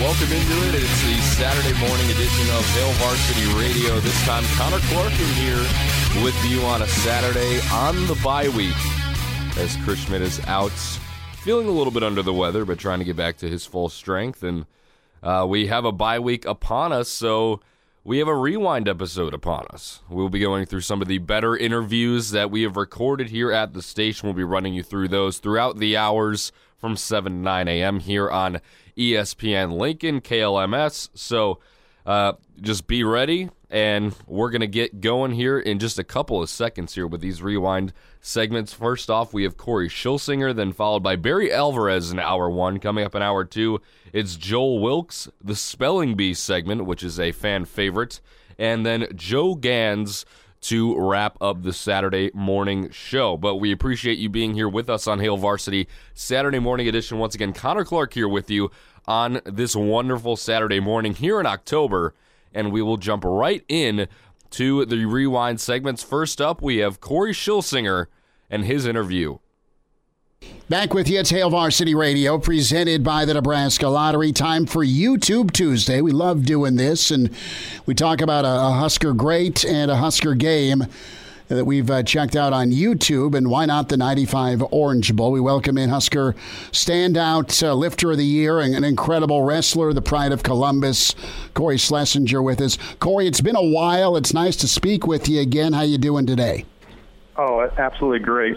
Welcome into it. It's the Saturday morning edition of Hail Varsity Radio. This time, Connor Clark Clarkin here with you on a Saturday on the bye week as Chris Schmidt is out feeling a little bit under the weather, but trying to get back to his full strength. And uh, we have a bye week upon us, so we have a rewind episode upon us. We'll be going through some of the better interviews that we have recorded here at the station. We'll be running you through those throughout the hours from 7 to 9 a.m. here on ESPN Lincoln, KLMS. So uh, just be ready, and we're going to get going here in just a couple of seconds here with these rewind segments. First off, we have Corey Schlesinger, then followed by Barry Alvarez in hour one. Coming up in hour two, it's Joel Wilkes, the Spelling Bee segment, which is a fan favorite, and then Joe Gans to wrap up the Saturday morning show. But we appreciate you being here with us on Hail Varsity Saturday morning edition. Once again, Connor Clark here with you on this wonderful Saturday morning here in October. And we will jump right in to the rewind segments. First up, we have Corey Schlesinger and his interview. Back with you, it's Hail Varsity Radio, presented by the Nebraska Lottery. Time for YouTube Tuesday. We love doing this, and we talk about a, Husker great and a Husker game that we've uh, checked out on YouTube, and why not the 95 Orange Bowl? We welcome in Husker standout uh, lifter of the year and an incredible wrestler, the pride of Columbus, Corey Schlesinger with us. Corey, it's been a while. It's nice to speak with you again. How you doing today? Oh, absolutely great.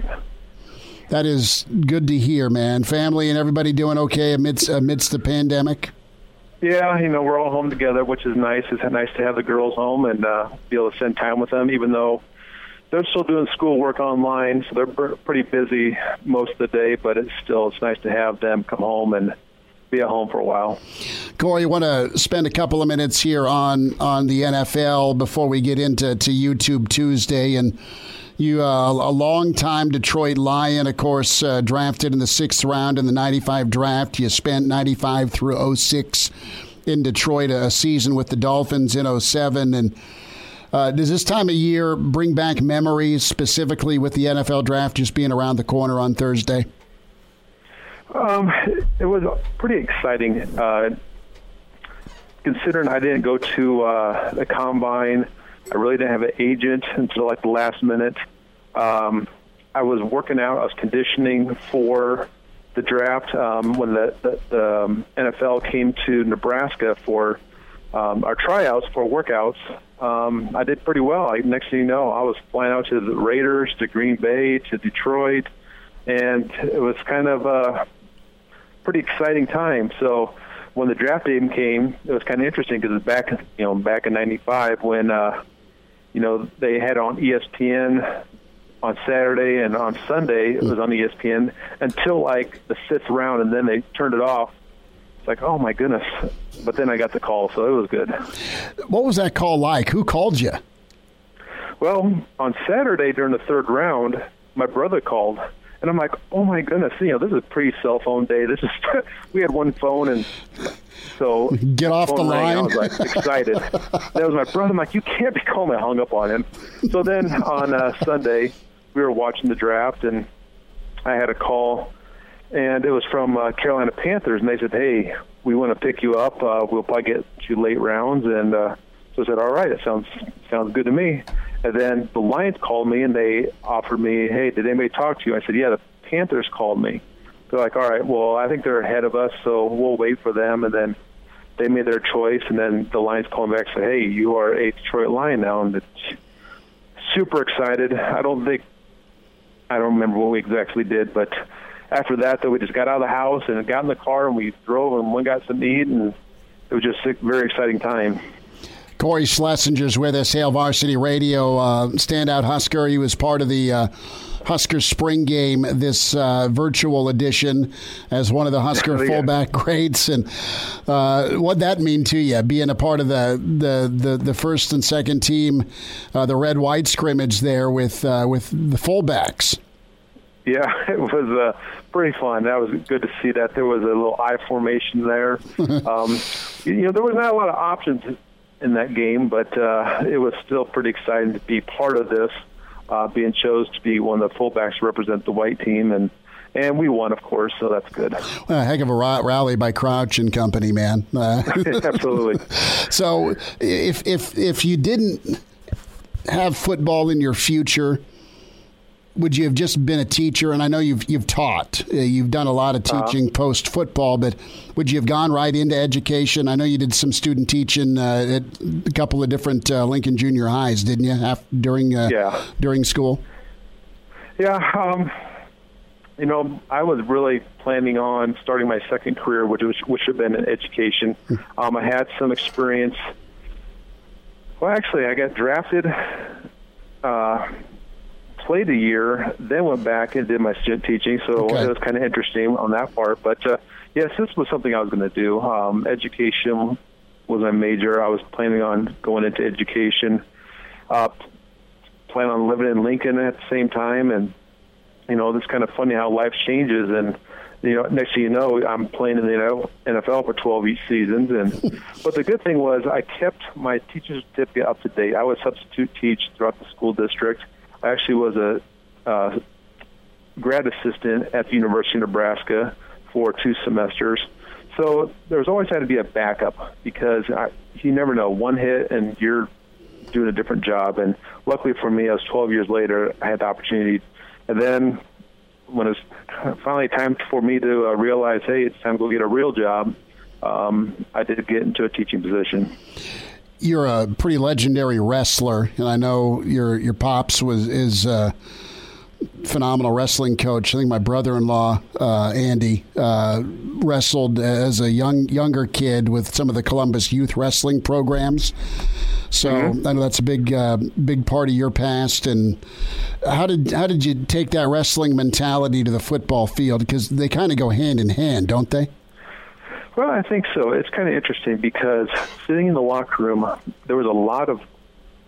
That is good to hear, man. Family and everybody doing okay amidst amidst the pandemic. Yeah, you know we're all home together, which is nice. It's nice to have the girls home and uh, be able to spend time with them, even though they're still doing schoolwork online, so they're pretty busy most of the day. But it's still it's nice to have them come home and be at home for a while. Cory, you want to spend a couple of minutes here on on the NFL before we get into to YouTube Tuesday and. You, uh, a long-time Detroit Lion, of course, uh, drafted in the sixth round in the '95 draft. You spent '95 through 06 in Detroit, a season with the Dolphins in 07, and uh, does this time of year bring back memories, specifically with the NFL draft just being around the corner on Thursday? Um, it was pretty exciting. Uh, considering I didn't go to uh, the combine, I really didn't have an agent until like the last minute. Um, I was working out. I was conditioning for the draft um, when the, the, the um, NFL came to Nebraska for um, our tryouts for workouts um, I did pretty well. I, next thing you know, I was flying out to the Raiders, to Green Bay, to Detroit, and it was kind of a pretty exciting time. So when the draft day came, it was kind of interesting because it's back, you know, back in '95 when, uh, you know, they had on ESPN on Saturday and on Sunday it was on ESPN until like the fifth round, and then they turned it off it's like, oh my goodness. But then I got the call, so it was good. What was that call like? Who called you? Well, on Saturday during the third round, my brother called, and I'm like, oh my goodness, you know, this is a pre cell phone day. This is we had one phone, and so get off the line. I was like excited. that was my brother. I'm like, you can't be calling me. I hung up on him. So then on uh, Sunday, we were watching the draft, and I had a call and it was from uh, Carolina Panthers, and they said, "Hey, we want to pick you up. Uh, we'll probably get you late rounds." And uh, so I said, "All right, it sounds sounds good to me." And then the Lions called me and they offered me, "Hey, did anybody talk to you?" I said, "Yeah, the Panthers called me." They're like, "All right, well, I think they're ahead of us, so we'll wait for them." And then they made their choice, and then the Lions called back and said, "Hey, you are a Detroit Lion now," and it's super excited. I don't think I don't remember what we exactly did, but after that, though, we just got out of the house and got in the car and we drove and went got some to eat, and it was just a very exciting time. Corey Schlesinger's with us, Hail Varsity Radio, uh, standout Husker. He was part of the uh, Husker Spring Game, this uh, virtual edition, as one of the Husker yeah. fullback greats. And uh, what that mean to you, being a part of the the the, the first and second team, uh, the red white scrimmage there with uh, with the fullbacks. Yeah, it was pretty fun. That was good to see that there was a little I formation there. um, you know, there was not a lot of options in that game, but uh, it was still pretty exciting to be part of this, uh, being chose to be one of the fullbacks to represent the white team, and and we won, of course, so that's good. Well, a heck of a rally by Crouch and company, man. Uh, Absolutely. so, if if if you didn't have football in your future would you have just been a teacher? And I know you've you've taught, uh, you've done a lot of uh-huh. teaching uh-huh. post football, but would you have gone right into education? I know you did some student teaching uh, at a couple of different uh, Lincoln Junior Highs, didn't you? After, during uh, yeah. during school. Yeah, um, you know, I was really planning on starting my second career, which was which have been in education. Hmm. Um, I had some experience. Well, actually, I got drafted. Played a year, then went back and did my student teaching. So okay. it was kind of interesting on that part. But uh, yes, this was something I was going to do. Um, education was my major. I was planning on going into education. Uh, plan on living in Lincoln at the same time, and you know, it's kind of funny how life changes. And you know, next thing you know, I'm playing in the NFL for 12 each seasons. And but the good thing was I kept my teaching certificate up to date. I would substitute teach throughout the school district actually was a uh, grad assistant at the University of Nebraska for two semesters. So there's always had to be a backup because I, you never know one hit and you're doing a different job. And luckily for me, I was 12 years later, I had the opportunity. And then when it was finally time for me to uh, realize, hey, it's time to go get a real job, um, I did get into a teaching position you're a pretty legendary wrestler, and I know your your pops was is a phenomenal wrestling coach. I think my brother-in-law uh, Andy uh, wrestled as a young younger kid with some of the Columbus youth wrestling programs. So mm-hmm. I know that's a big uh, big part of your past. And how did how did you take that wrestling mentality to the football field? Because they kind of go hand in hand, don't they? Well, I think so. It's kind of interesting because sitting in the locker room, there was a lot of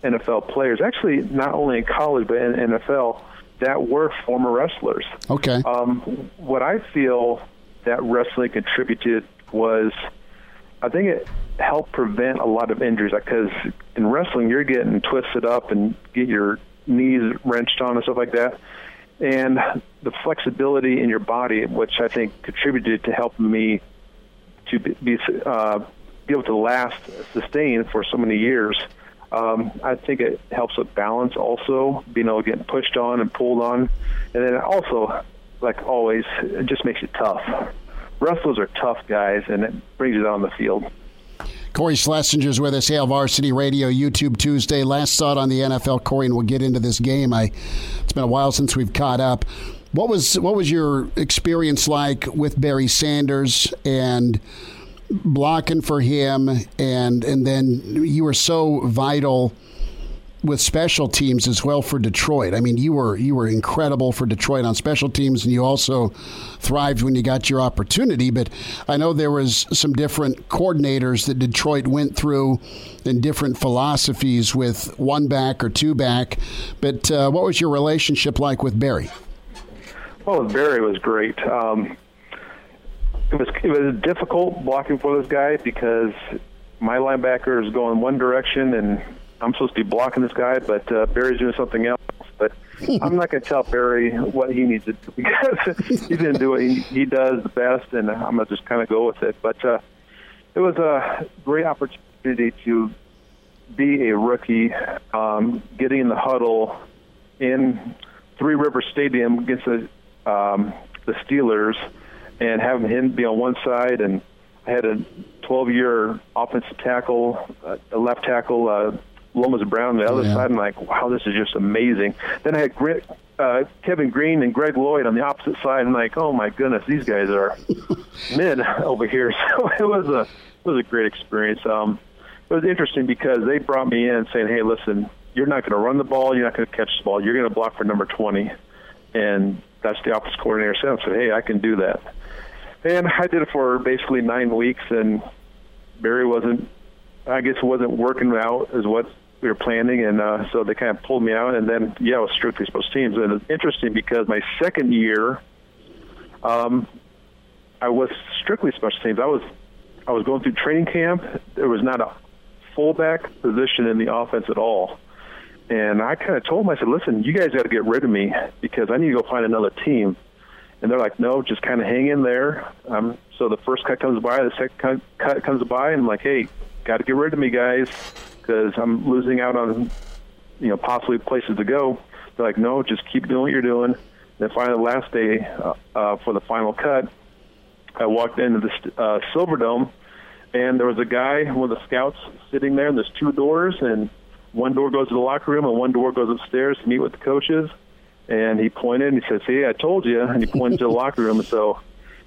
NFL players, actually not only in college but in NFL, that were former wrestlers. Okay. Um, what I feel that wrestling contributed was, I think it helped prevent a lot of injuries because in wrestling you're getting twisted up and get your knees wrenched on and stuff like that. And the flexibility in your body, which I think contributed to helping me to be uh, be able to last, sustain for so many years. Um, I think it helps with balance also, being able to get pushed on and pulled on. And then also, like always, it just makes it tough. Wrestlers are tough guys, and it brings it on the field. Cory Schlesinger's with us, Hail Varsity Radio, YouTube Tuesday. Last thought on the NFL, Corey, and we'll get into this game. I, it's been a while since we've caught up. What was what was your experience like with Barry Sanders and blocking for him, and and then you were so vital with special teams as well for Detroit. I mean, you were you were incredible for Detroit on special teams, and you also thrived when you got your opportunity. But I know there was some different coordinators that Detroit went through and different philosophies with one back or two back. But uh, what was your relationship like with Barry? Well, Barry was great. Um, it was it was difficult blocking for this guy because my linebacker is going one direction and I'm supposed to be blocking this guy, but uh, Barry's doing something else. But I'm not going to tell Barry what he needs to do because going to do what he, he does the best, and I'm going to just kind of go with it. But uh, it was a great opportunity to be a rookie, um, getting in the huddle in Three River Stadium against the um, the Steelers and having him be on one side and I had a 12-year offensive tackle, uh, a left tackle, uh, Lomas Brown on the other yeah. side. I'm like, wow, this is just amazing. Then I had Gre- uh, Kevin Greene and Greg Lloyd on the opposite side. I'm like, oh my goodness, these guys are mid over here. So it was a it was a great experience. Um, it was interesting because they brought me in saying, hey, listen, you're not going to run the ball, you're not going to catch the ball, you're going to block for number 20, and that's the offense coordinator said. I said, hey, I can do that. And I did it for basically nine weeks, and Barry wasn't, I guess, wasn't working out as what we were planning, and uh, so they kind of pulled me out. And then, yeah, it was strictly special teams. And it's interesting because my second year, um, I was strictly special teams. I was, I was going through training camp. There was not a fullback position in the offense at all. And I kind of told him, I said, listen, you guys got to get rid of me because I need to go find another team. And they're like, no, just kind of hang in there. Um, so the first cut comes by, the second cut, comes by, and I'm like, hey, got to get rid of me, guys, because I'm losing out on, you know, possibly places to go. They're like, no, just keep doing what you're doing. And then finally, the last day uh, uh, for the final cut, I walked into the uh, Silverdome, and there was a guy, one of the scouts, sitting there, and there's two doors, and one door goes to the locker room, and one door goes upstairs to meet with the coaches. And he pointed and he said, "See, I told you." And he pointed to the locker room. So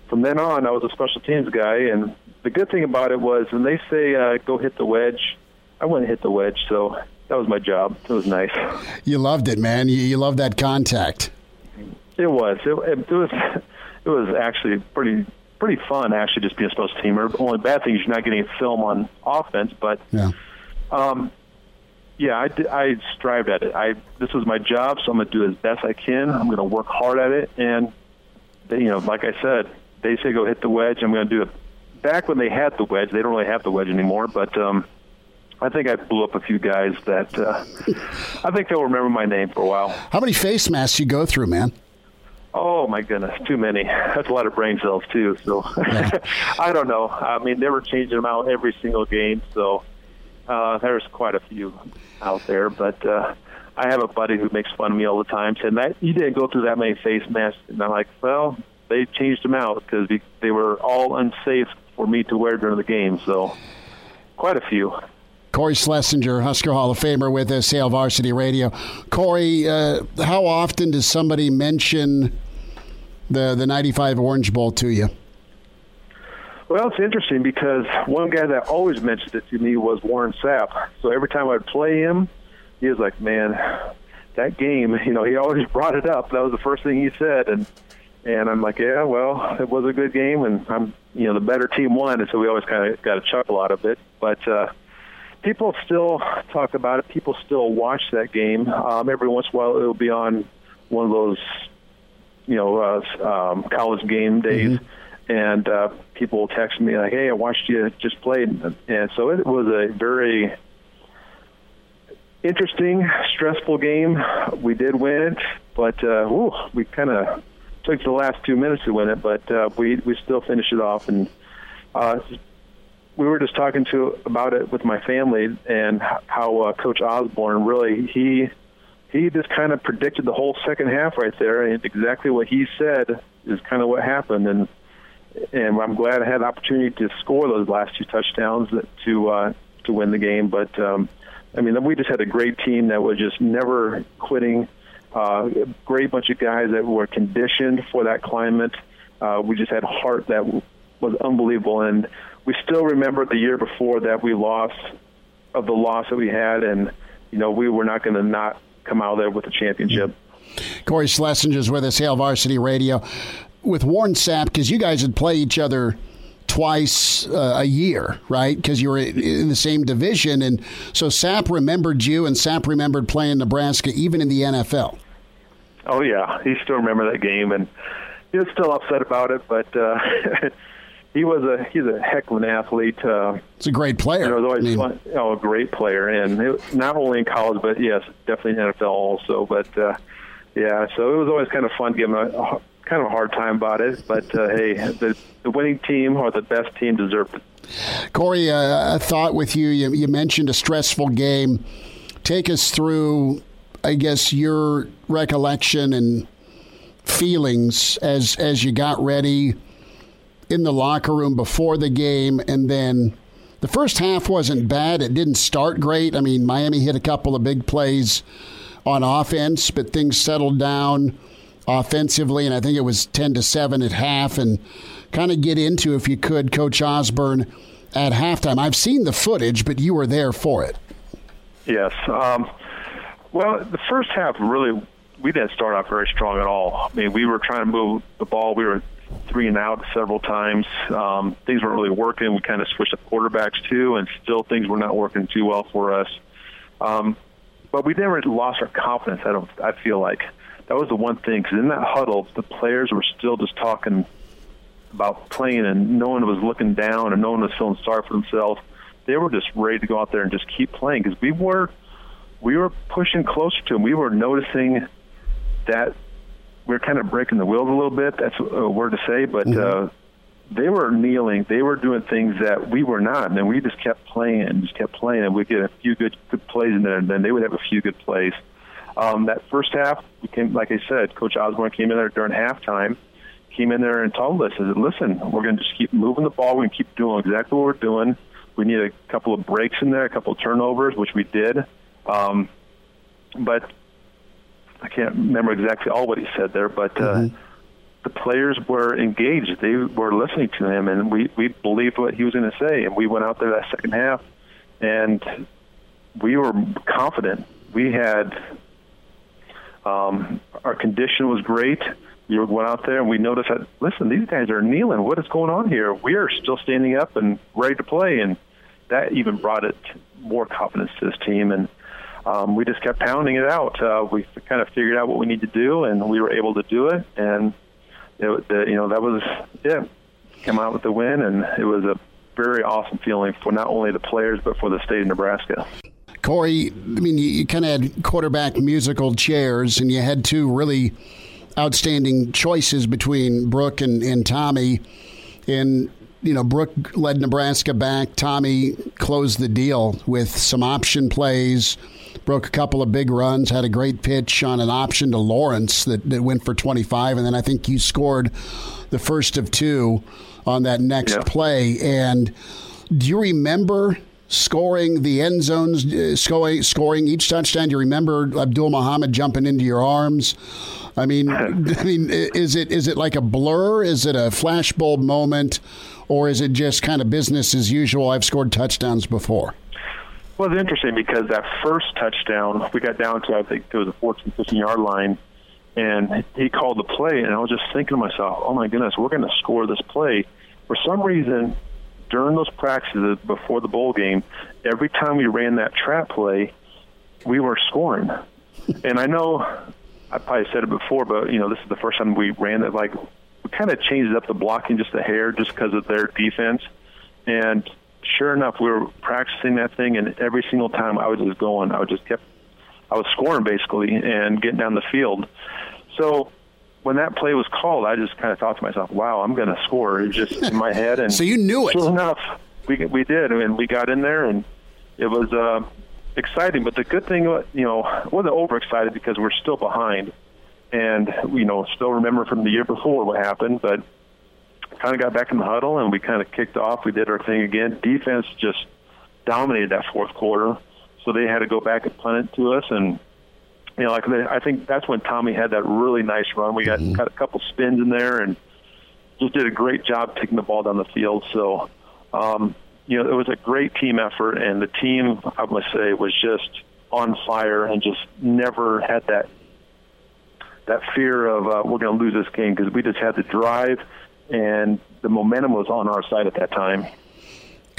from then on, I was a special teams guy. And the good thing about it was when they say uh, go hit the wedge, I went and hit the wedge. So that was my job. It was nice. You loved it, man. You, you loved that contact. It was. It, it was. It was actually pretty pretty fun. Actually, just being a special teamer. The only bad thing is you're not getting a film on offense, but. Yeah. Um, yeah, I, did- I strived at it. I this was my job, so I'm going to do as best I can. I'm going to work hard at it, and they, you know, like I said, they say go hit the wedge. I'm going to do it. Back when they had the wedge, they don't really have the wedge anymore, but um, I think I blew up a few guys that uh, I think they'll remember my name for a while. How many face masks you go through, man? Oh my goodness, too many. That's a lot of brain cells too. So I don't know. I mean, they were changing them out every single game, so uh, there's quite a few out there. But uh, I have a buddy who makes fun of me all the time, saying that you didn't go through that many face masks, and I'm like, well, they changed them out because they were all unsafe for me to wear during the game. So quite a few. Corey Schlesinger, Husker Hall of Famer with us, Hail Varsity Radio. Corey, uh, how often does somebody mention the the '95 Orange Bowl to you? Well, it's interesting because one guy that always mentioned it to me was Warren Sapp. So every time I'd play him, he was like, "Man, that game." You know, he always brought it up. That was the first thing he said, and and I'm like, "Yeah, well, it was a good game, and I'm, you know, the better team won." And so we always kind of got a chuckle out of it. But uh, people still talk about it. People still watch that game. Um, every once in a while, it'll be on one of those, you know, uh, um, college game days and uh, people will text me like, "Hey, I watched you just played," and so it was a very interesting, stressful game. We did win it, but uh, we kind of took the last two minutes to win it, but uh, we we still finished it off. And uh, we were just talking to about it with my family and how uh, Coach Osborne really he he just kind of predicted the whole second half right there, and exactly what he said is kind of what happened. And and I'm glad I had the opportunity to score those last two touchdowns to uh, to win the game. But um, I mean, we just had a great team that was just never quitting. Uh, a great bunch of guys that were conditioned for that climate. Uh, we just had heart that was unbelievable, and we still remember the year before that we lost of the loss that we had, and you know we were not going to not come out of there with a championship. Corey Schlesinger's with us, Hail Varsity Radio. With Warren Sapp, because you guys would play each other twice uh, a year, right? Because you were in the same division. And so Sapp remembered you, and Sapp remembered playing Nebraska even in the NFL. Oh yeah, he still remember that game, and he was still upset about it. But uh, he was a he's a heck of an athlete. Uh, It's a great player. you know, was always I mean, fun, you know, a great player, and it, not only in college, but yes, definitely in NFL also. But uh, yeah, so it was always kind of fun giving a, a kind of a hard time about it. But uh, hey, the, the winning team or the best team deserved it. Corey, uh, a thought with you. you. You mentioned a stressful game. Take us through, I guess, your recollection and feelings as as you got ready in the locker room before the game, and then the first half wasn't bad. It didn't start great. I mean, Miami hit a couple of big plays on offense, but things settled down offensively, and I think it was ten to seven at half. And kind of get into, if you could, Coach Osborne at halftime. I've seen the footage, but you were there for it. Yes. Um, well, the first half really we didn't start off very strong at all. I mean, we were trying to move the ball. We were three and out several times. Um, things weren't really working. We kind of switched up quarterbacks too, and still things were not working too well for us. Um, but we never lost our confidence. I don't. I feel like that was the one thing because in that huddle, the players were still just talking about playing, and no one was looking down, and no one was feeling sorry for themselves. They were just ready to go out there and just keep playing because we were we were pushing closer to them. We were noticing that we are kind of breaking the wheels a little bit. That's a word to say, but mm-hmm. uh, they were kneeling. They were doing things that we were not, and then we just kept playing and just kept playing, and we get a few good good plays in there, and then they would have a few good plays. Um, that first half, we came, like I said, Coach Osborne came in there during halftime, came in there and told us, said, "Listen, we're going to just keep moving the ball. We're going to keep doing exactly what we're doing. We need a couple of breaks in there, a couple of turnovers, which we did." Um, but I can't remember exactly all what he said there, but uh, mm-hmm. the players were engaged. They were listening to him, and we we believed what he was going to say. And we went out there that second half, and we were confident. We had um, our condition was great. We went out there and we noticed that listen, these guys are kneeling. What is going on here? We are still standing up and ready to play, and that even brought it more confidence to this team. And um, we just kept pounding it out. Uh, we kind of figured out what we need to do, and we were able to do it. And it, the, you know that was yeah, came out with the win, and it was a very awesome feeling for not only the players but for the state of Nebraska. Corey, I mean, you, you kind of had quarterback musical chairs, and you had two really outstanding choices between Brook and, and Tommy. And you know, Brook led Nebraska back. Tommy closed the deal with some option plays broke a couple of big runs, had a great pitch on an option to Lawrence that, that went for 25, and then I think you scored the first of two on that next yeah. play. And do you remember scoring the end zones, uh, scoring, scoring each touchdown? Do you remember Abdul Muhammad jumping into your arms? I mean, I mean, is it is it like a blur? Is it a flashbulb moment, or is it just kind of business as usual? I've scored touchdowns before. Well, it's interesting because that first touchdown, we got down to, I think it was a 14, 15 yard line, and he called the play, and I was just thinking to myself, oh my goodness, we're going to score this play. For some reason, during those practices before the bowl game, every time we ran that trap play, we were scoring. and I know I probably said it before, but you know, this is the first time we ran it. Like we kind of changed up the blocking just a hair, just because of their defense. And sure enough, we were practicing that thing, and every single time I was just going, I was just kept, I was scoring basically and getting down the field. So when that play was called, I just kind of thought to myself, "Wow, I'm going to score!" It just in my head, and so you knew it. Sure enough, we we did, I and mean, we got in there, and it was uh, exciting. But the good thing, you know, wasn't overexcited because we're still behind, and you know, still remember from the year before what happened, but kind of got back in the huddle and we kind of kicked off. We did our thing again. Defense just dominated that fourth quarter, so they had to go back and punt it to us. And you know, like I think that's when Tommy had that really nice run. We got, mm-hmm. got a couple spins in there and just did a great job taking the ball down the field. So, um, you know, it was a great team effort, and the team, I must say, was just on fire and just never had that that fear of uh, we're going to lose this game because we just had the drive and the momentum was on our side at that time.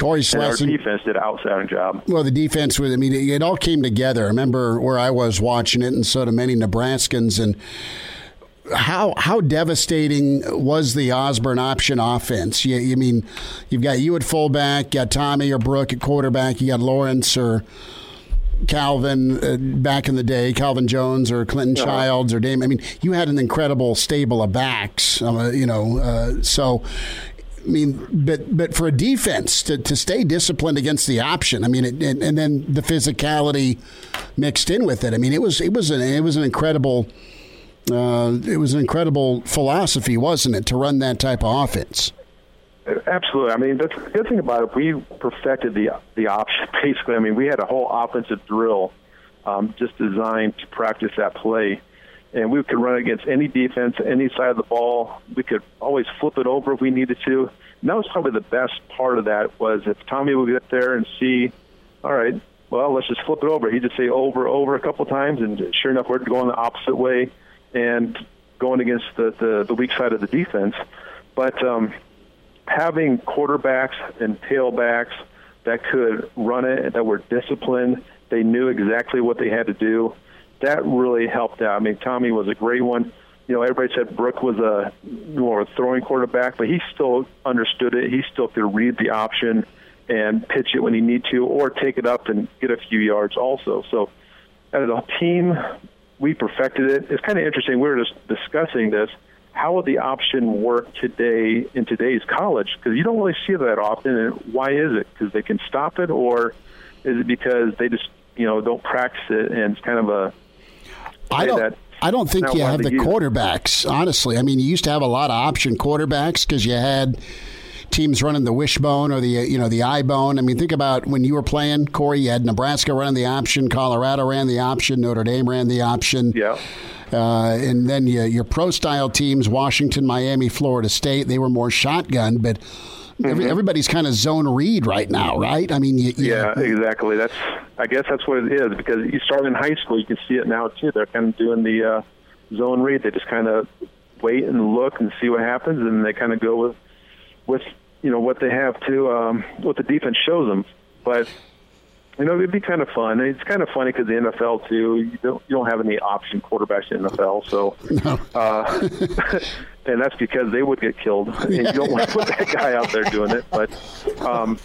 Corey. And our defense did an outstanding job. Well, the defense was, I mean, it, it all came together. I remember where I was watching it, and so do many Nebraskans. And how how devastating was the Osborne option offense? You, you mean you've got you at fullback, you got Tommy or Brook at quarterback, you got Lawrence or Calvin uh, back in the day, Calvin Jones or Clinton uh-huh. Childs or Dame. I mean, you had an incredible stable of backs. Uh, you know, uh, so I mean, but but for a defense to, to stay disciplined against the option, I mean, it, and, and, then the physicality mixed in with it. I mean, it was it was an it was an incredible uh, it was an incredible philosophy, wasn't it, to run that type of offense? Absolutely. I mean, that's the good thing about it. We perfected the the option basically. I mean, we had a whole offensive drill um, just designed to practice that play, and we could run against any defense, any side of the ball. We could always flip it over if we needed to. And that was probably the best part of that was if Tommy would get there and see, all right, well, let's just flip it over. He'd just say over, over a couple times, and sure enough, we're going the opposite way and going against the the, the weak side of the defense. But um, having quarterbacks and tailbacks that could run it, that were disciplined, they knew exactly what they had to do. That really helped out. I mean, Tommy was a great one. You know, everybody said Brook was a more throwing quarterback, but he still understood it. He still could read the option and pitch it when he need to, or take it up and get a few yards also. So, as a team, we perfected it. It's kind of interesting. We were just discussing this how would the option work today in today's college? Because you don't really see that often. And why is it? Because they can stop it, or is it because they just you know don't practice it and it's kind of a I don't. I don't think you have the use. quarterbacks. Honestly, I mean, you used to have a lot of option quarterbacks because you had teams running the wishbone or the you know the I-bone. I mean, think about when you were playing, Corey. You had Nebraska running the option, Colorado ran the option, Notre Dame ran the option. Yeah. Uh, and then you, your pro style teams, Washington, Miami, Florida State, they were more shotgun, but. Every, mm-hmm. everybody's kind of zone read right now, right? I mean, you, you yeah, exactly. That's I guess that's what it is because you start in high school, you can see it now too. They're kind of doing the uh, zone read. They just kind of wait and look and see what happens, and they kind of go with with you know what they have to um, what the defense shows them. But you know, it'd be kind of fun. It's kind of funny because the NFL too. You don't you don't have any option quarterbacks in the NFL, so no. uh, and that's because they would get killed, and you don't want to put that guy out there doing it. But um,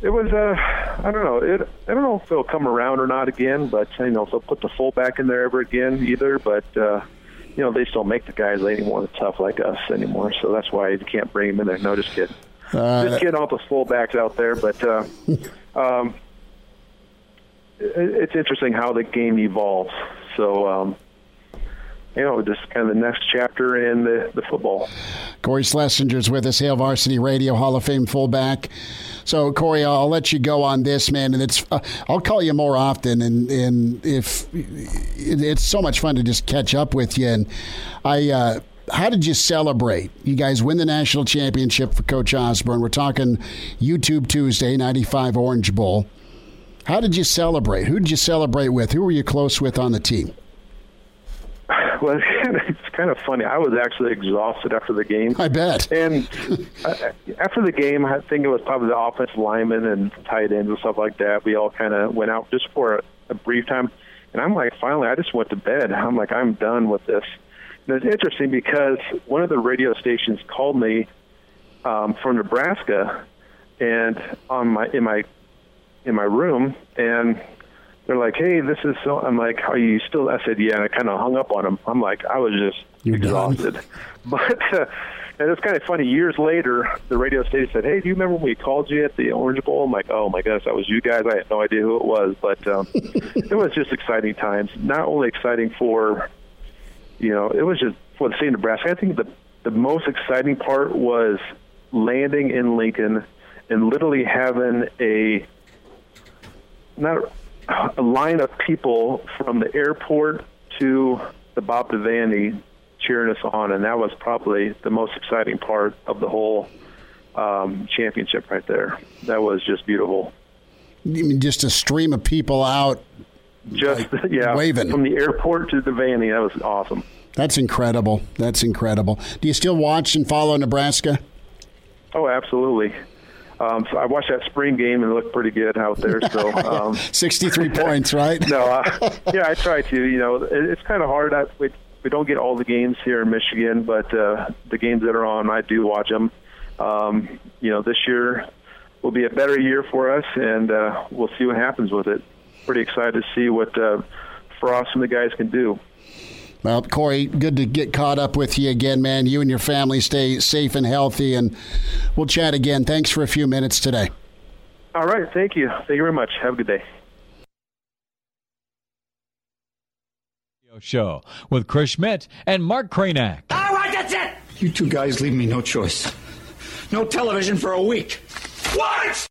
it was uh, I don't know. It I don't know if it'll come around or not again, but you know if they'll put the fullback in there ever again either. But uh, you know they still make the guys anymore tough like us anymore, so that's why you can't bring them in there. No, just kidding. Uh, just kidding all the fullbacks out there, but. Uh, um, it's interesting how the game evolves. So, um, you know, just kind of the next chapter in the, the football. Cory Schlesinger's with us, Hail Varsity Radio Hall of Fame fullback. So, Corey, I'll let you go on this, man, and it's uh, I'll call you more often, and and if it's so much fun to just catch up with you. And I, uh, how did you celebrate? You guys win the national championship for Coach Osborne. We're talking YouTube Tuesday, '95 Orange Bowl. How did you celebrate? Who did you celebrate with? Who were you close with on the team? Well, it's kind of funny. I was actually exhausted after the game. I bet. And uh, after the game, I think it was probably the offensive linemen and tight ends and stuff like that. We all kind of went out just for a, a brief time. And I'm like, finally, I just went to bed. I'm like, I'm done with this. And it's interesting because one of the radio stations called me um, from Nebraska, and on my in my in my room, and they're like, "Hey, this is so." I'm like, "Are you still?" I said, "Yeah." And I kind of hung up on them. I'm like, I was just You're exhausted, done. but. Uh, and it's kind of funny. Years later, the radio station said, "Hey, do you remember when we called you at the Orange Bowl?" I'm like, "Oh my goodness, that was you guys." I had no idea who it was, but um, it was just exciting times. Not only exciting for, you know, it was just for the state of Nebraska. I think the the most exciting part was landing in Lincoln and literally having a not a line of people from the airport to the Bob Devaney cheering us on, and that was probably the most exciting part of the whole um, championship right there. That was just beautiful. You mean just a stream of people out, just like, yeah, waving from the airport to Devaney. That was awesome. That's incredible. That's incredible. Do you still watch and follow Nebraska? Oh, absolutely. Um, so I watched that spring game and it looked pretty good out there. So um, 63 points, right? no, uh, yeah, I try to. You know, it, it's kind of hard. I, we, we don't get all the games here in Michigan, but uh, the games that are on, I do watch them. Um, you know, this year will be a better year for us, and uh, we'll see what happens with it. Pretty excited to see what uh, Frost and the guys can do. Well, Cory, good to get caught up with you again, man. You and your family stay safe and healthy, and we'll chat again. Thanks for a few minutes today. All right. Thank you. Thank you very much. Have a good day. Show with Chris Schmidt and Mark Kranak. All right, that's it. You two guys leave me no choice. No television for a week. What?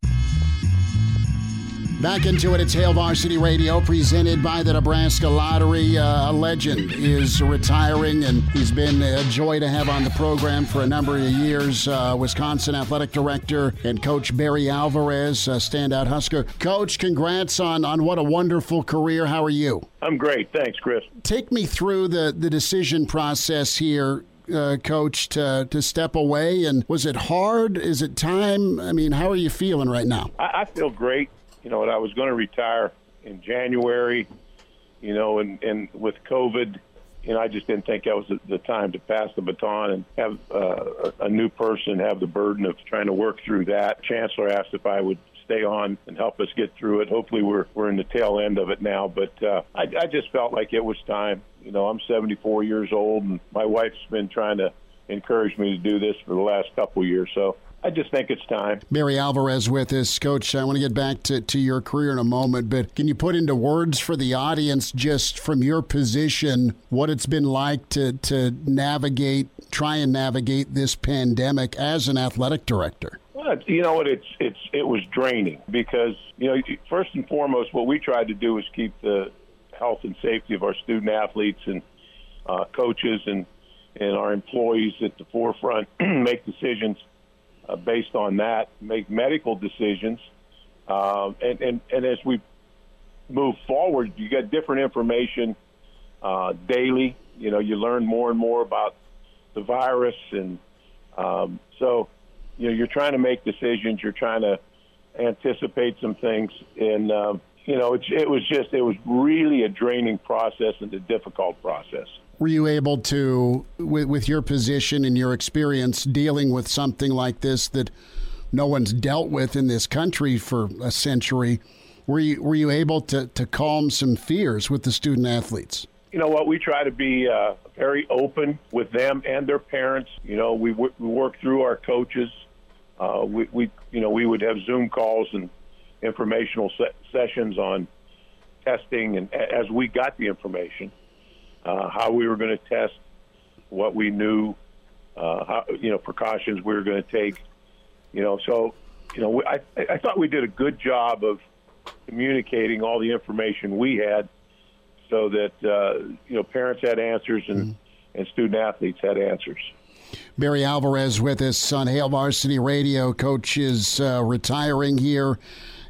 Back into it, it's Hail Varsity Radio, presented by the Nebraska Lottery. Uh, a legend is retiring, and he's been a joy to have on the program for a number of years. Uh, Wisconsin Athletic Director and Coach Barry Alvarez, standout Husker. Coach, congrats on, on what a wonderful career. How are you? I'm great. Thanks, Chris. Take me through the, the decision process here uh, coach to to step away and was it hard is it time i mean how are you feeling right now i, I feel great you know, I was going to retire in January, you know, and, and with COVID, you know, I just didn't think that was the, time to pass the baton and have uh, a, new person have the burden of trying to work through that. Chancellor asked if I would stay on and help us get through it. Hopefully, we're we're in the tail end of it now. But uh, I, I just felt like it was time. You know, I'm 74 years old, and my wife's been trying to encourage me to do this for the last couple years. So I just think it's time. Barry Alvarez with us. Coach, I want to get back to, to your career in a moment, but can you put into words for the audience, just from your position, what it's been like to, to navigate, try and navigate this pandemic as an athletic director? Well, you know what? It's it's it was draining because you know first and foremost, what we tried to do was keep the health and safety of our student athletes and uh, coaches and and our employees at the forefront, make decisions uh, based on that, make medical decisions. Um, and, and, and as we move forward, you get different information uh, daily. You know, you learn more and more about the virus. And um, so, you know, you're trying to make decisions, you're trying to anticipate some things. And, um, you know, it was just, it was really a draining process and a difficult process were you able to, with, with your position and your experience dealing with something like this that no one's dealt with in this country for a century, were you were you able to, to calm some fears with the student athletes? You know what? We try to be uh, very open with them and their parents. You know, we, we work through our coaches. Uh, we, we, you know, we would have Zoom calls and informational se- sessions on testing, and as we got the information, uh, how we were going to test, what we knew, uh, how, you know, precautions we were going to take. You know, so you know, I I thought we did a good job of communicating all the information we had, so that uh, you know parents had answers and mm-hmm. and student athletes had answers. Barry Alvarez with us on Hail Varsity Radio. Coach is uh, retiring here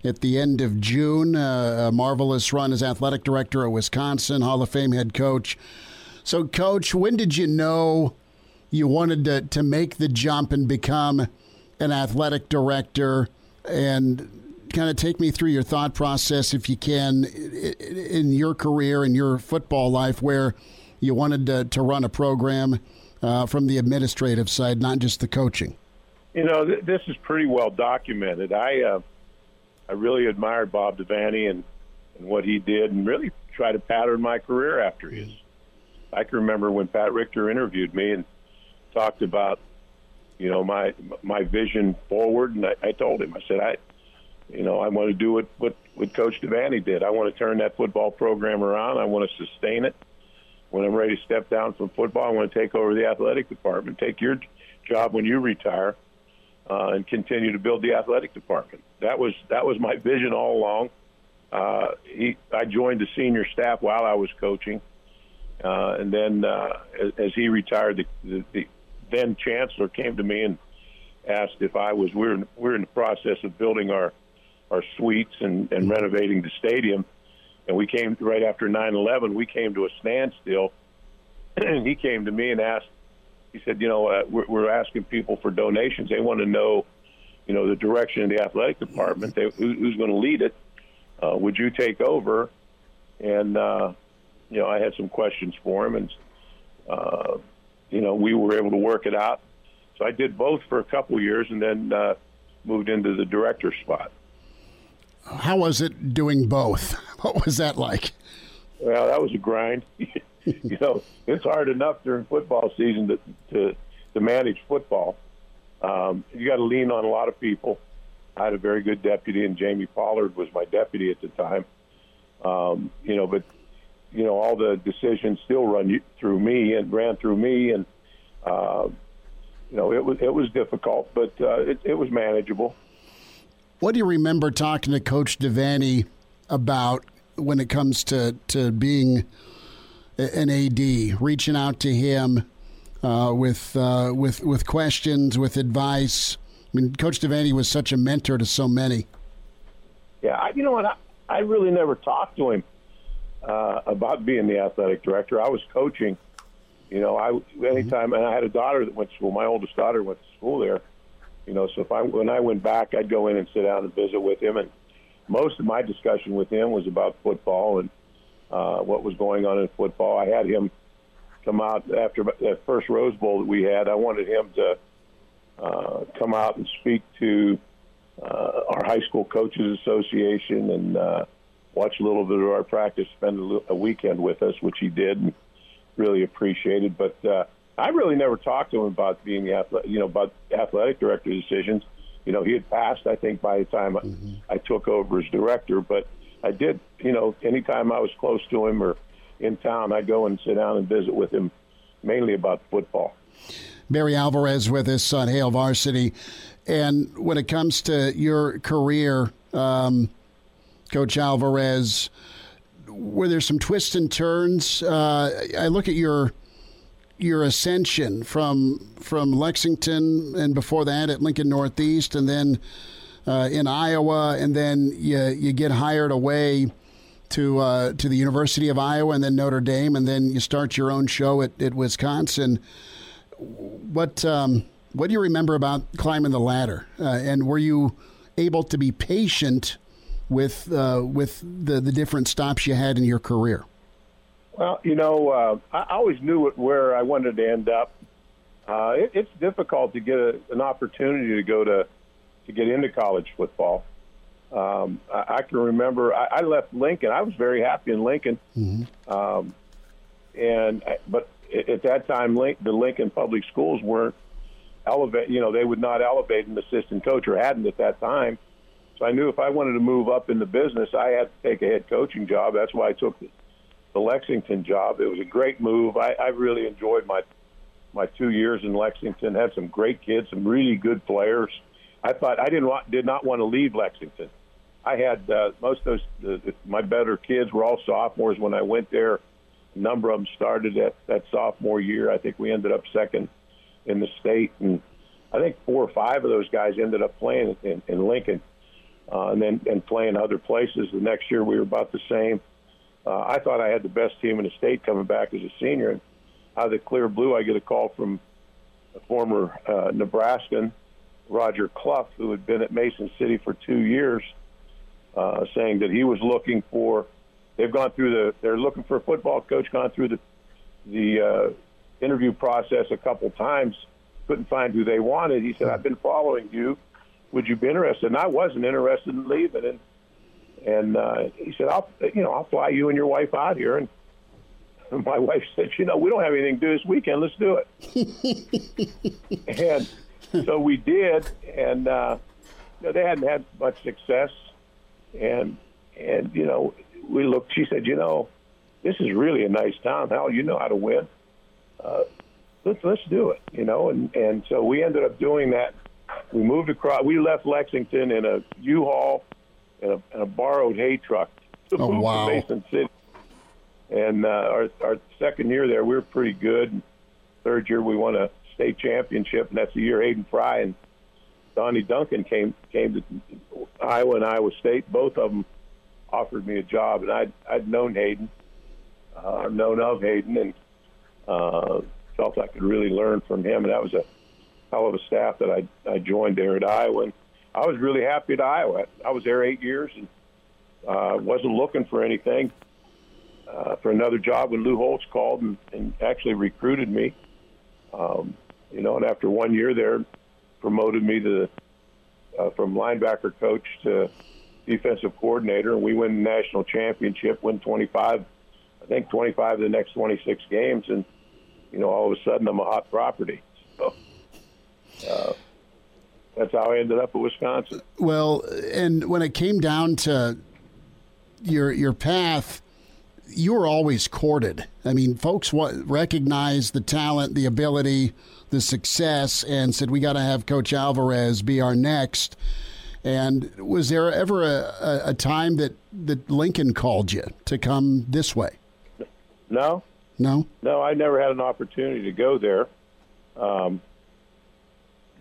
at the end of June. Uh, a marvelous run as athletic director at Wisconsin, Hall of Fame head coach. So, coach, when did you know you wanted to, to make the jump and become an athletic director? And kind of take me through your thought process, if you can, in your career and your football life, where you wanted to, to run a program uh, from the administrative side, not just the coaching. You know, th- this is pretty well documented. I uh, I really admired Bob Devaney and, and what he did, and really tried to pattern my career after his. I can remember when Pat Richter interviewed me and talked about, you know, my my vision forward, and I, I told him, I said, I, you know, I want to do what what what Coach Devaney did. I want to turn that football program around. I want to sustain it. When I'm ready to step down from football, I want to take over the athletic department, take your job when you retire, uh, and continue to build the athletic department. That was that was my vision all along. Uh, he, I joined the senior staff while I was coaching, uh, and then uh, as, as he retired, the, the, the then chancellor came to me and asked if I was. We're in, we're in the process of building our our suites and, and renovating the stadium, and we came right after 9/11. We came to a standstill, and he came to me and asked he said, you know, uh, we're, we're asking people for donations. They want to know, you know, the direction of the athletic department. They, who, who's going to lead it? Uh, would you take over? And uh, you know, I had some questions for him, and uh, you know, we were able to work it out. So I did both for a couple of years, and then uh, moved into the director spot. How was it doing both? What was that like? Well, that was a grind. you know, it's hard enough during football season to to, to manage football. Um, you got to lean on a lot of people. I had a very good deputy, and Jamie Pollard was my deputy at the time. Um, you know, but you know, all the decisions still run through me and ran through me, and uh, you know, it was it was difficult, but uh, it, it was manageable. What do you remember talking to Coach Devaney about when it comes to, to being an AD, reaching out to him uh, with uh, with with questions, with advice? I mean, Coach Devaney was such a mentor to so many. Yeah, I, you know what? I, I really never talked to him uh, about being the athletic director. I was coaching. You know, I anytime, and I had a daughter that went to school. My oldest daughter went to school there. You know, so if I when I went back, I'd go in and sit down and visit with him. And most of my discussion with him was about football and uh, what was going on in football. I had him come out after that first Rose Bowl that we had. I wanted him to uh, come out and speak to uh, our high school coaches association and uh, watch a little bit of our practice, spend a, a weekend with us, which he did and really appreciated. But uh, I really never talked to him about being the athletic, you know, about athletic director decisions. You know, he had passed, I think, by the time mm-hmm. I took over as director. But I did, you know, anytime I was close to him or in town, I'd go and sit down and visit with him, mainly about football. Barry Alvarez with us on Hail Varsity. And when it comes to your career, um, Coach Alvarez, were there some twists and turns? Uh, I look at your your ascension from from Lexington and before that at Lincoln Northeast, and then uh, in Iowa, and then you you get hired away to uh, to the University of Iowa, and then Notre Dame, and then you start your own show at, at Wisconsin. What um, what do you remember about climbing the ladder? Uh, and were you able to be patient with uh, with the the different stops you had in your career? Well, you know, uh, I always knew where I wanted to end up. Uh, it, it's difficult to get a, an opportunity to go to to get into college football. Um, I, I can remember I, I left Lincoln. I was very happy in Lincoln, mm-hmm. um, and but at that time, Link, the Lincoln public schools weren't elevate. You know, they would not elevate an assistant coach or hadn't at that time. So I knew if I wanted to move up in the business, I had to take a head coaching job. That's why I took the the Lexington job. It was a great move. I, I really enjoyed my my two years in Lexington. Had some great kids, some really good players. I thought I didn't want, did not want to leave Lexington. I had uh, most of those the, my better kids were all sophomores when I went there. A number of them started at that sophomore year. I think we ended up second in the state, and I think four or five of those guys ended up playing in, in Lincoln, uh, and then and playing other places. The next year we were about the same uh, I thought I had the best team in the state coming back as a senior. And out of the clear blue, I get a call from a former uh, Nebraskan, Roger Clough, who had been at Mason City for two years, uh, saying that he was looking for. They've gone through the. They're looking for a football coach. Gone through the the uh, interview process a couple times. Couldn't find who they wanted. He said, "I've been following you. Would you be interested?" And I wasn't interested in leaving. And and uh, he said, "I'll, you know, I'll fly you and your wife out here." And my wife said, "You know, we don't have anything to do this weekend. Let's do it." and so we did, and uh, you know, they hadn't had much success, and and you know, we looked. She said, "You know, this is really a nice town. Hal, you know how to win. Uh, let's let's do it." You know, and and so we ended up doing that. We moved across. We left Lexington in a U-Haul and a, and a borrowed hay truck to oh, move wow. to Mason City. And uh, our our second year there, we were pretty good. Third year, we won a state championship, and that's the year Hayden Fry and Donnie Duncan came came to Iowa and Iowa State. Both of them offered me a job, and I'd I'd known Hayden, uh, known of Hayden, and uh, felt I could really learn from him. And that was a hell of a staff that I I joined there at Iowa. And I was really happy at Iowa. I was there eight years and uh, wasn't looking for anything uh, for another job when Lou Holtz called and, and actually recruited me. Um, you know, and after one year there, promoted me to uh, from linebacker coach to defensive coordinator, and we win the national championship, win 25, I think 25 of the next 26 games, and you know, all of a sudden I'm a hot property. So, uh, that's how I ended up at Wisconsin. Well, and when it came down to your your path, you were always courted. I mean, folks recognized the talent, the ability, the success, and said, we got to have Coach Alvarez be our next. And was there ever a, a, a, time that, that Lincoln called you to come this way? No. No? No, I never had an opportunity to go there. Um,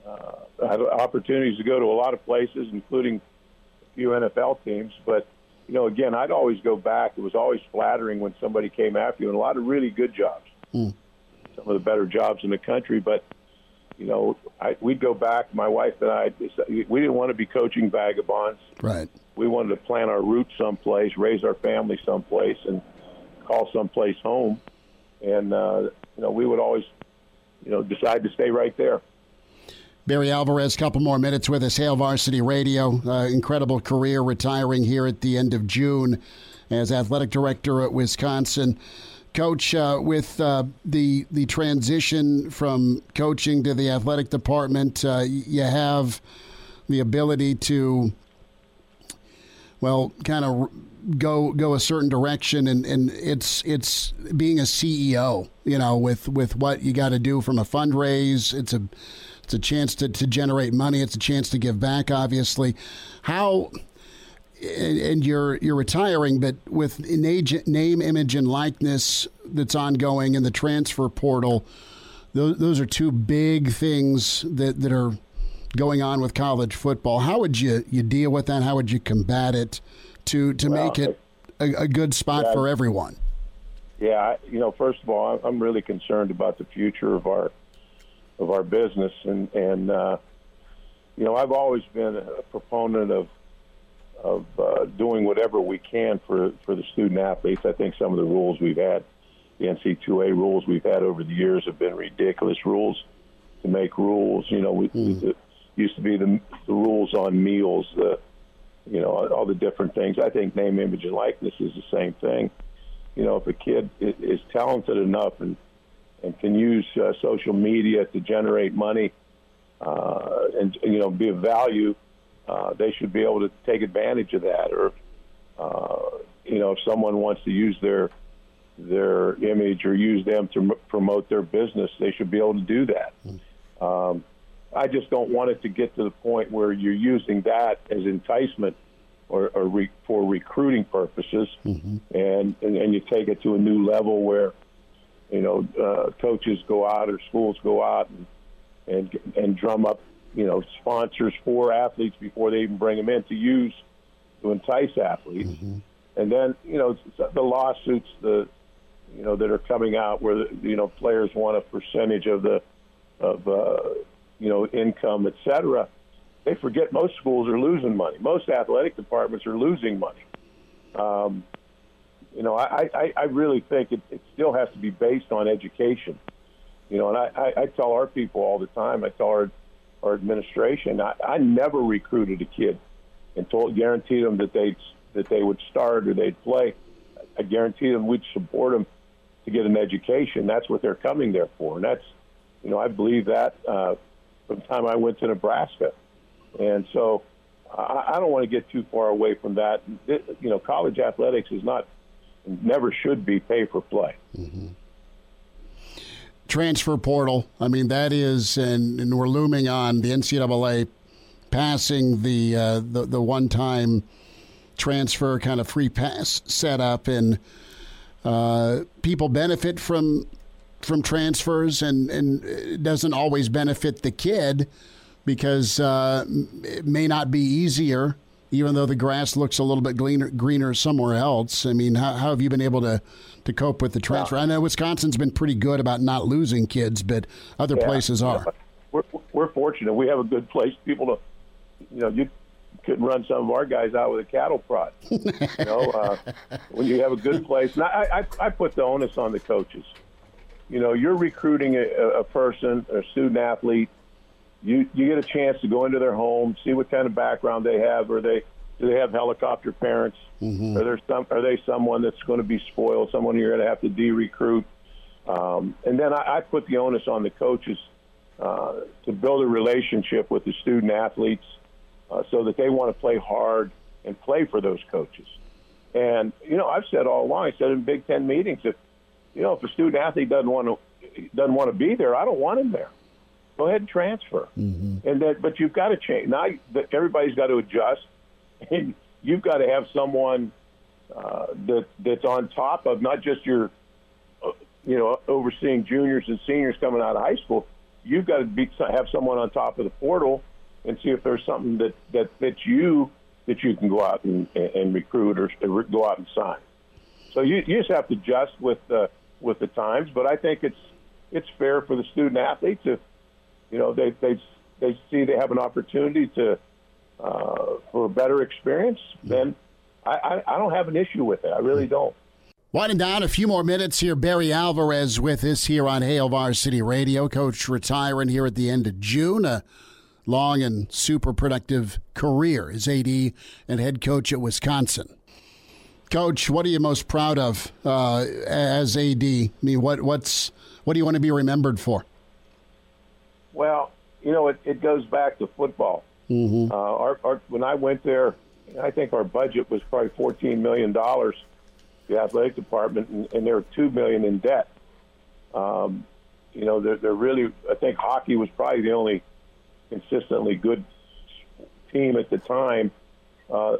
uh, I had opportunities to go to a lot of places, including a few NFL teams, but – you know, again, I'd always go back. It was always flattering when somebody came after you, and a lot of really good jobs, mm. Some of the better jobs in the country. But you know, I, we'd go back. My wife and I, we didn't want to be coaching vagabonds. Right. We wanted to plant our roots someplace, raise our family someplace, and call someplace home. And uh, you know, we would always, you know, decide to stay right there. Barry Alvarez, couple more minutes with us. Hail Varsity Radio, uh, incredible career, retiring here at the end of June as athletic director at Wisconsin. Coach, uh, with uh, the the transition from coaching to the athletic department, uh, you have the ability to, well, kind of go go a certain direction, and, and it's it's being a CEO. You know, with with what you got to do from a fundraise, it's a it's a chance to, to generate money. It's a chance to give back, obviously. How and you're you're retiring, but with name, image, and likeness that's ongoing in the transfer portal, those, those are two big things that, that are going on with college football. How would you, you deal with that? How would you combat it to to well, make it a, a good spot yeah, for everyone? Yeah, you know, first of all, I'm really concerned about the future of our of our business. And and uh, you know, I've always been a proponent of of uh, doing whatever we can for for the student athletes. I think some of the rules we've had, the NC2A rules we've had over the years, have been ridiculous rules to make rules. You know, we, mm. it used to be the, the rules on meals, the you know, all the different things. I think name, image, and likeness is the same thing. You know, if a kid is talented enough and and can use uh, social media to generate money uh, and you know be of value, uh, they should be able to take advantage of that. Or uh, you know, if someone wants to use their their image or use them to m- promote their business, they should be able to do that. Um, I just don't want it to get to the point where you're using that as enticement or, or re- for recruiting purposes, mm-hmm. and, and and you take it to a new level where you know, uh, coaches go out or schools go out and and and drum up, you know, sponsors for athletes before they even bring them in to use to entice athletes. Mm-hmm. And then, you know, the lawsuits, the you know, that are coming out where the, you know players want a percentage of the of uh, you know income, et cetera. They forget most schools are losing money. Most athletic departments are losing money. Um, you know, I, I, I really think it, it still has to be based on education. You know, and I, I, I tell our people all the time, I tell our, our administration, I, I never recruited a kid and told, guaranteed them that they'd, that they would start or they'd play. I guarantee them we'd support them to get an education. That's what they're coming there for. And that's, you know, I believe that uh, from the time I went to Nebraska. And so I, I don't want to get too far away from that. It, you know, college athletics is not – never should be pay for play. Mm-hmm. Transfer portal. I mean, that is, and, and we're looming on the NCAA passing the uh, the, the one time transfer kind of free pass setup, and uh, people benefit from from transfers, and and it doesn't always benefit the kid because uh, it may not be easier even though the grass looks a little bit greener, greener somewhere else. I mean, how, how have you been able to, to cope with the transfer? I know Wisconsin's been pretty good about not losing kids, but other yeah, places are. We're, we're fortunate. We have a good place. People to, you know, you couldn't run some of our guys out with a cattle prod. you know, uh, when you have a good place. And I, I, I put the onus on the coaches. You know, you're recruiting a, a person, a student athlete you you get a chance to go into their home, see what kind of background they have. Are they do they have helicopter parents? Mm-hmm. Are there some are they someone that's going to be spoiled? Someone you're going to have to de-recruit? Um, and then I, I put the onus on the coaches uh, to build a relationship with the student athletes uh, so that they want to play hard and play for those coaches. And you know, I've said all along. I said in Big Ten meetings, if you know, if a student athlete doesn't want to doesn't want to be there, I don't want him there. Go ahead and transfer. Mm-hmm. And that, but you've got to change now. Everybody's got to adjust, and you've got to have someone uh, that that's on top of not just your, uh, you know, overseeing juniors and seniors coming out of high school. You've got to be, have someone on top of the portal and see if there's something that that fits you that you can go out and, and recruit or go out and sign. So you, you just have to adjust with the with the times. But I think it's it's fair for the student athletes if you know they they they see they have an opportunity to uh, for a better experience. Then I, I, I don't have an issue with it. I really don't. Winding down a few more minutes here. Barry Alvarez with us here on Hail Varsity Radio. Coach retiring here at the end of June. A long and super productive career as AD and head coach at Wisconsin. Coach, what are you most proud of uh, as AD? I mean, what what's what do you want to be remembered for? Well, you know, it, it goes back to football. Mm-hmm. Uh, our, our, when I went there, I think our budget was probably fourteen million dollars, the athletic department, and, and they're two million in debt. Um, you know, they're, they're really. I think hockey was probably the only consistently good team at the time. Uh,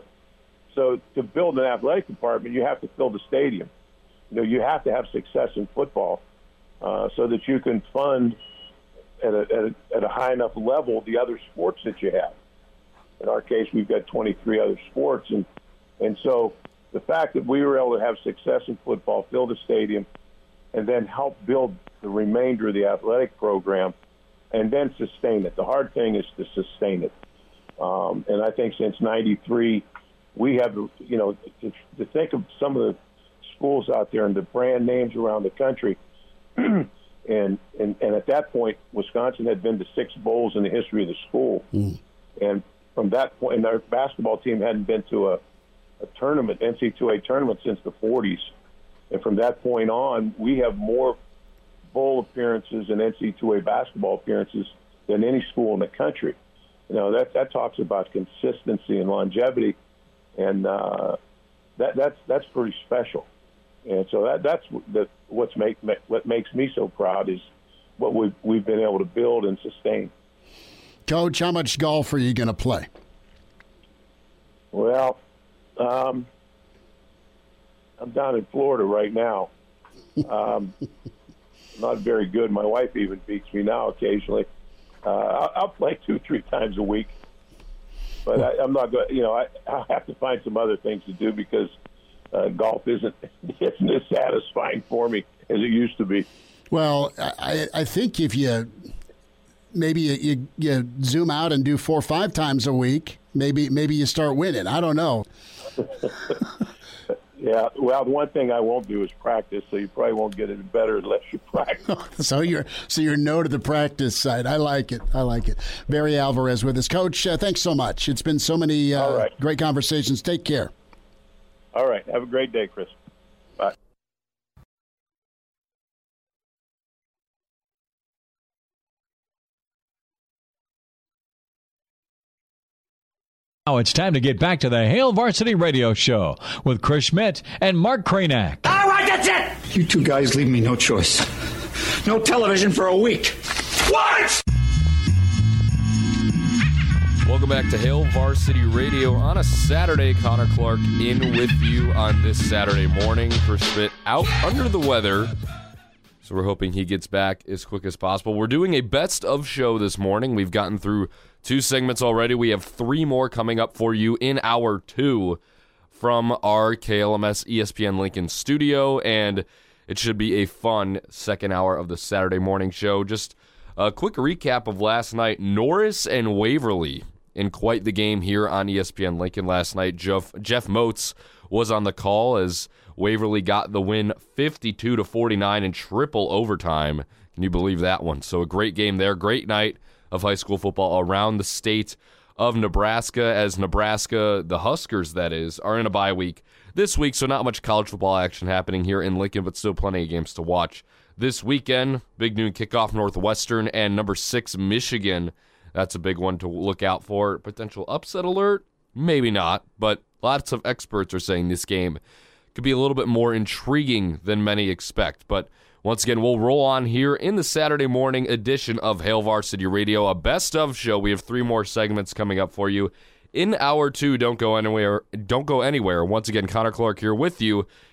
so to build an athletic department, you have to fill the stadium. You know, you have to have success in football uh, so that you can fund at a, at, a, at a high enough level the other sports that you have. In our case, we've got 23 other sports, and and so the fact that we were able to have success in football, fill the stadium, and then help build the remainder of the athletic program, and then sustain it. The hard thing is to sustain it. Um, and I think since '93, we have, you know, to, to think of some of the schools out there and the brand names around the country. and, and and at that point, Wisconsin had been to six bowls in the history of the school, mm. and from that point, and our basketball team hadn't been to a, a tournament, NC2A tournament, since the 40s. And from that point on, we have more bowl appearances and NC2A basketball appearances than any school in the country. You know that that talks about consistency and longevity, and uh, that that's that's pretty special. And so that that's the, what's make, what makes me so proud is what we've we've been able to build and sustain. Coach, how much golf are you going to play? Well, um, I'm down in Florida right now. Um, not very good. My wife even beats me now occasionally. Uh, I'll, I'll play two, three times a week, but I, I'm not going. You know, I, I'll have to find some other things to do because uh, golf isn't isn't as satisfying for me as it used to be. Well, I, I think if you maybe you, you, you zoom out and do four or five times a week, maybe maybe you start winning. I don't know. yeah, well, one thing I won't do is practice, so you probably won't get any better unless you practice. so you're so you're no to the practice side. I like it. I like it. Barry Alvarez with us, Coach. Uh, thanks so much. It's been so many uh, right. great conversations. Take care. All right. Have a great day, Chris. Bye. Now it's time to get back to the Hail Varsity Radio Show with Chris Schmidt and Mark Cranack. All right, that's it. You two guys leave me no choice. No television for a week. What? Welcome back to Hail Varsity Radio on a Saturday. Connor Clark in with you on this Saturday morning. Chris Schmidt out under the weather. So we're hoping he gets back as quick as possible. We're doing a best of show this morning. We've gotten through two segments already. We have three more coming up for you in hour two from our KLMS ESPN Lincoln studio. And it should be a fun second hour of the Saturday morning show. Just a quick recap of last night Norris and Waverly in quite the game here on ESPN Lincoln last night. Jeff, Jeff Moats was on the call as Waverly got the win 52 to 49 in triple overtime. Can you believe that one? So a great game there. Great night of high school football around the state of Nebraska as Nebraska, the Huskers that is, are in a bye week this week, so not much college football action happening here in Lincoln, but still plenty of games to watch. This weekend, big noon kickoff Northwestern and number six Michigan. That's a big one to look out for. Potential upset alert Maybe not, but lots of experts are saying this game could be a little bit more intriguing than many expect. But once again, we'll roll on here in the Saturday morning edition of Hail Varsity Radio, a best of show. We have three more segments coming up for you. In hour two, don't go anywhere. Don't go anywhere. Once again, Connor Clark here with you.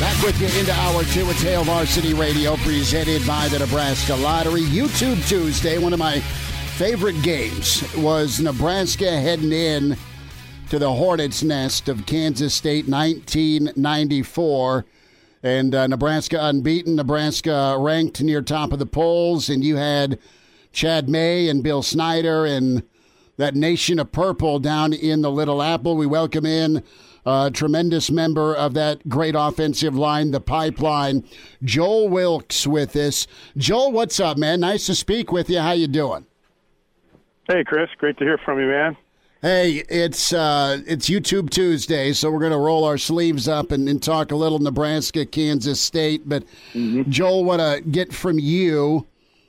Back with you into hour two at Hail Varsity Radio, presented by the Nebraska Lottery. YouTube Tuesday, one of my favorite games was Nebraska heading in to the Hornets' nest of Kansas State 1994. And uh, Nebraska unbeaten, Nebraska ranked near top of the polls, and you had Chad May and Bill Snyder and that nation of purple down in the Little Apple. We welcome in a tremendous member of that great offensive line, the pipeline, Joel Wilks, with us. Joel, what's up, man? Nice to speak with you. How you doing? Hey, Chris. Great to hear from you, man. Hey, it's uh, it's YouTube Tuesday, so we're going to roll our sleeves up and, and, talk a little Nebraska, Kansas State. But mm-hmm. Joel, want to get from you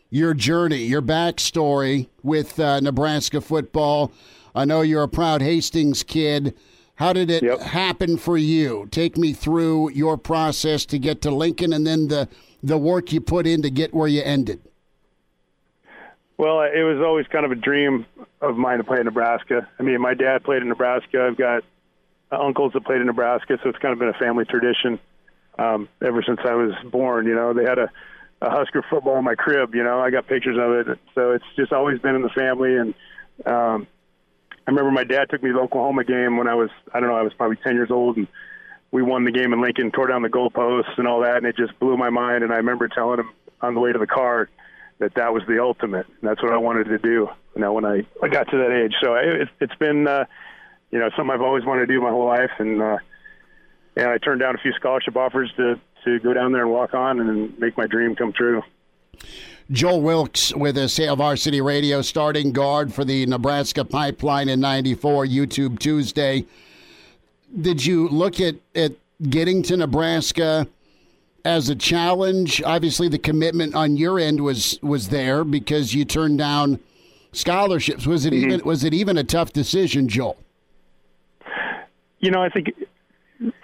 your journey, your backstory with uh, Nebraska football. I know you're a proud Hastings kid. How did it yep. happen for you? Take me through your process to get to Lincoln, and then the the work you put in to get where you ended. Well, it was always kind of a dream of mine to play in Nebraska. I mean, my dad played in Nebraska. I've got uncles that played in Nebraska, so it's kind of been a family tradition um, ever since I was born. You know, they had a, a Husker football in my crib. You know, I got pictures of it, so it's just always been in the family. And um, I remember my dad took me to the Oklahoma game when I was I don't know I was probably ten years old, and we won the game in Lincoln, tore down the goalposts and all that, and it just blew my mind. And I remember telling him on the way to the car that that was the ultimate. And that's what I wanted to do. You know, when I, I got to that age. So it, it's been, uh, you know, something I've always wanted to do my whole life. And, uh, and I turned down a few scholarship offers to, to go down there and walk on and make my dream come true. Joel Wilks with us, Hail Varsity Radio, starting guard for the Nebraska Pipeline in 94, YouTube Tuesday. Did you look at, at getting to Nebraska – as a challenge. Obviously, the commitment on your end was was there because you turned down scholarships. Was it mm-hmm. even was it even a tough decision, Joel? You know, I think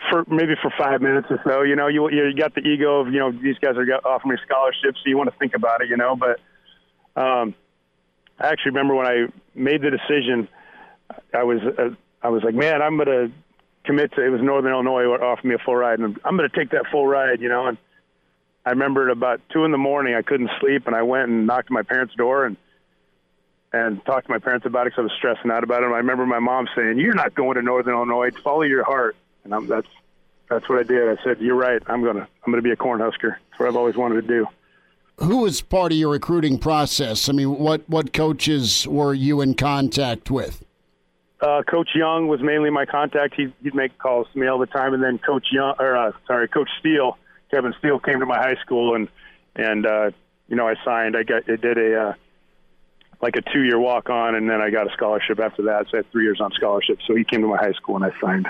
for maybe for five minutes or so. You know, you you got the ego of you know these guys are offering me scholarships, so you want to think about it. You know, but um, I actually remember when I made the decision, I was uh, I was like, man, I'm gonna commit to it was Northern Illinois offered me a full ride, and I'm going to take that full ride, you know. And I remember at about two in the morning, I couldn't sleep, and I went and knocked on my parents' door and and talked to my parents about it because I was stressing out about it. And I remember my mom saying, "You're not going to Northern Illinois. Follow your heart." And I'm, that's that's what I did. I said, "You're right. I'm gonna I'm gonna be a Cornhusker. That's what I've always wanted to do." Who was part of your recruiting process? I mean, what what coaches were you in contact with? Uh, Coach Young was mainly my contact. He'd, he'd make calls to me all the time, and then Coach Young, or uh, sorry, Coach Steele, Kevin Steele, came to my high school, and and uh, you know I signed. I got I did a uh, like a two year walk on, and then I got a scholarship after that. So I had three years on scholarship. So he came to my high school, and I signed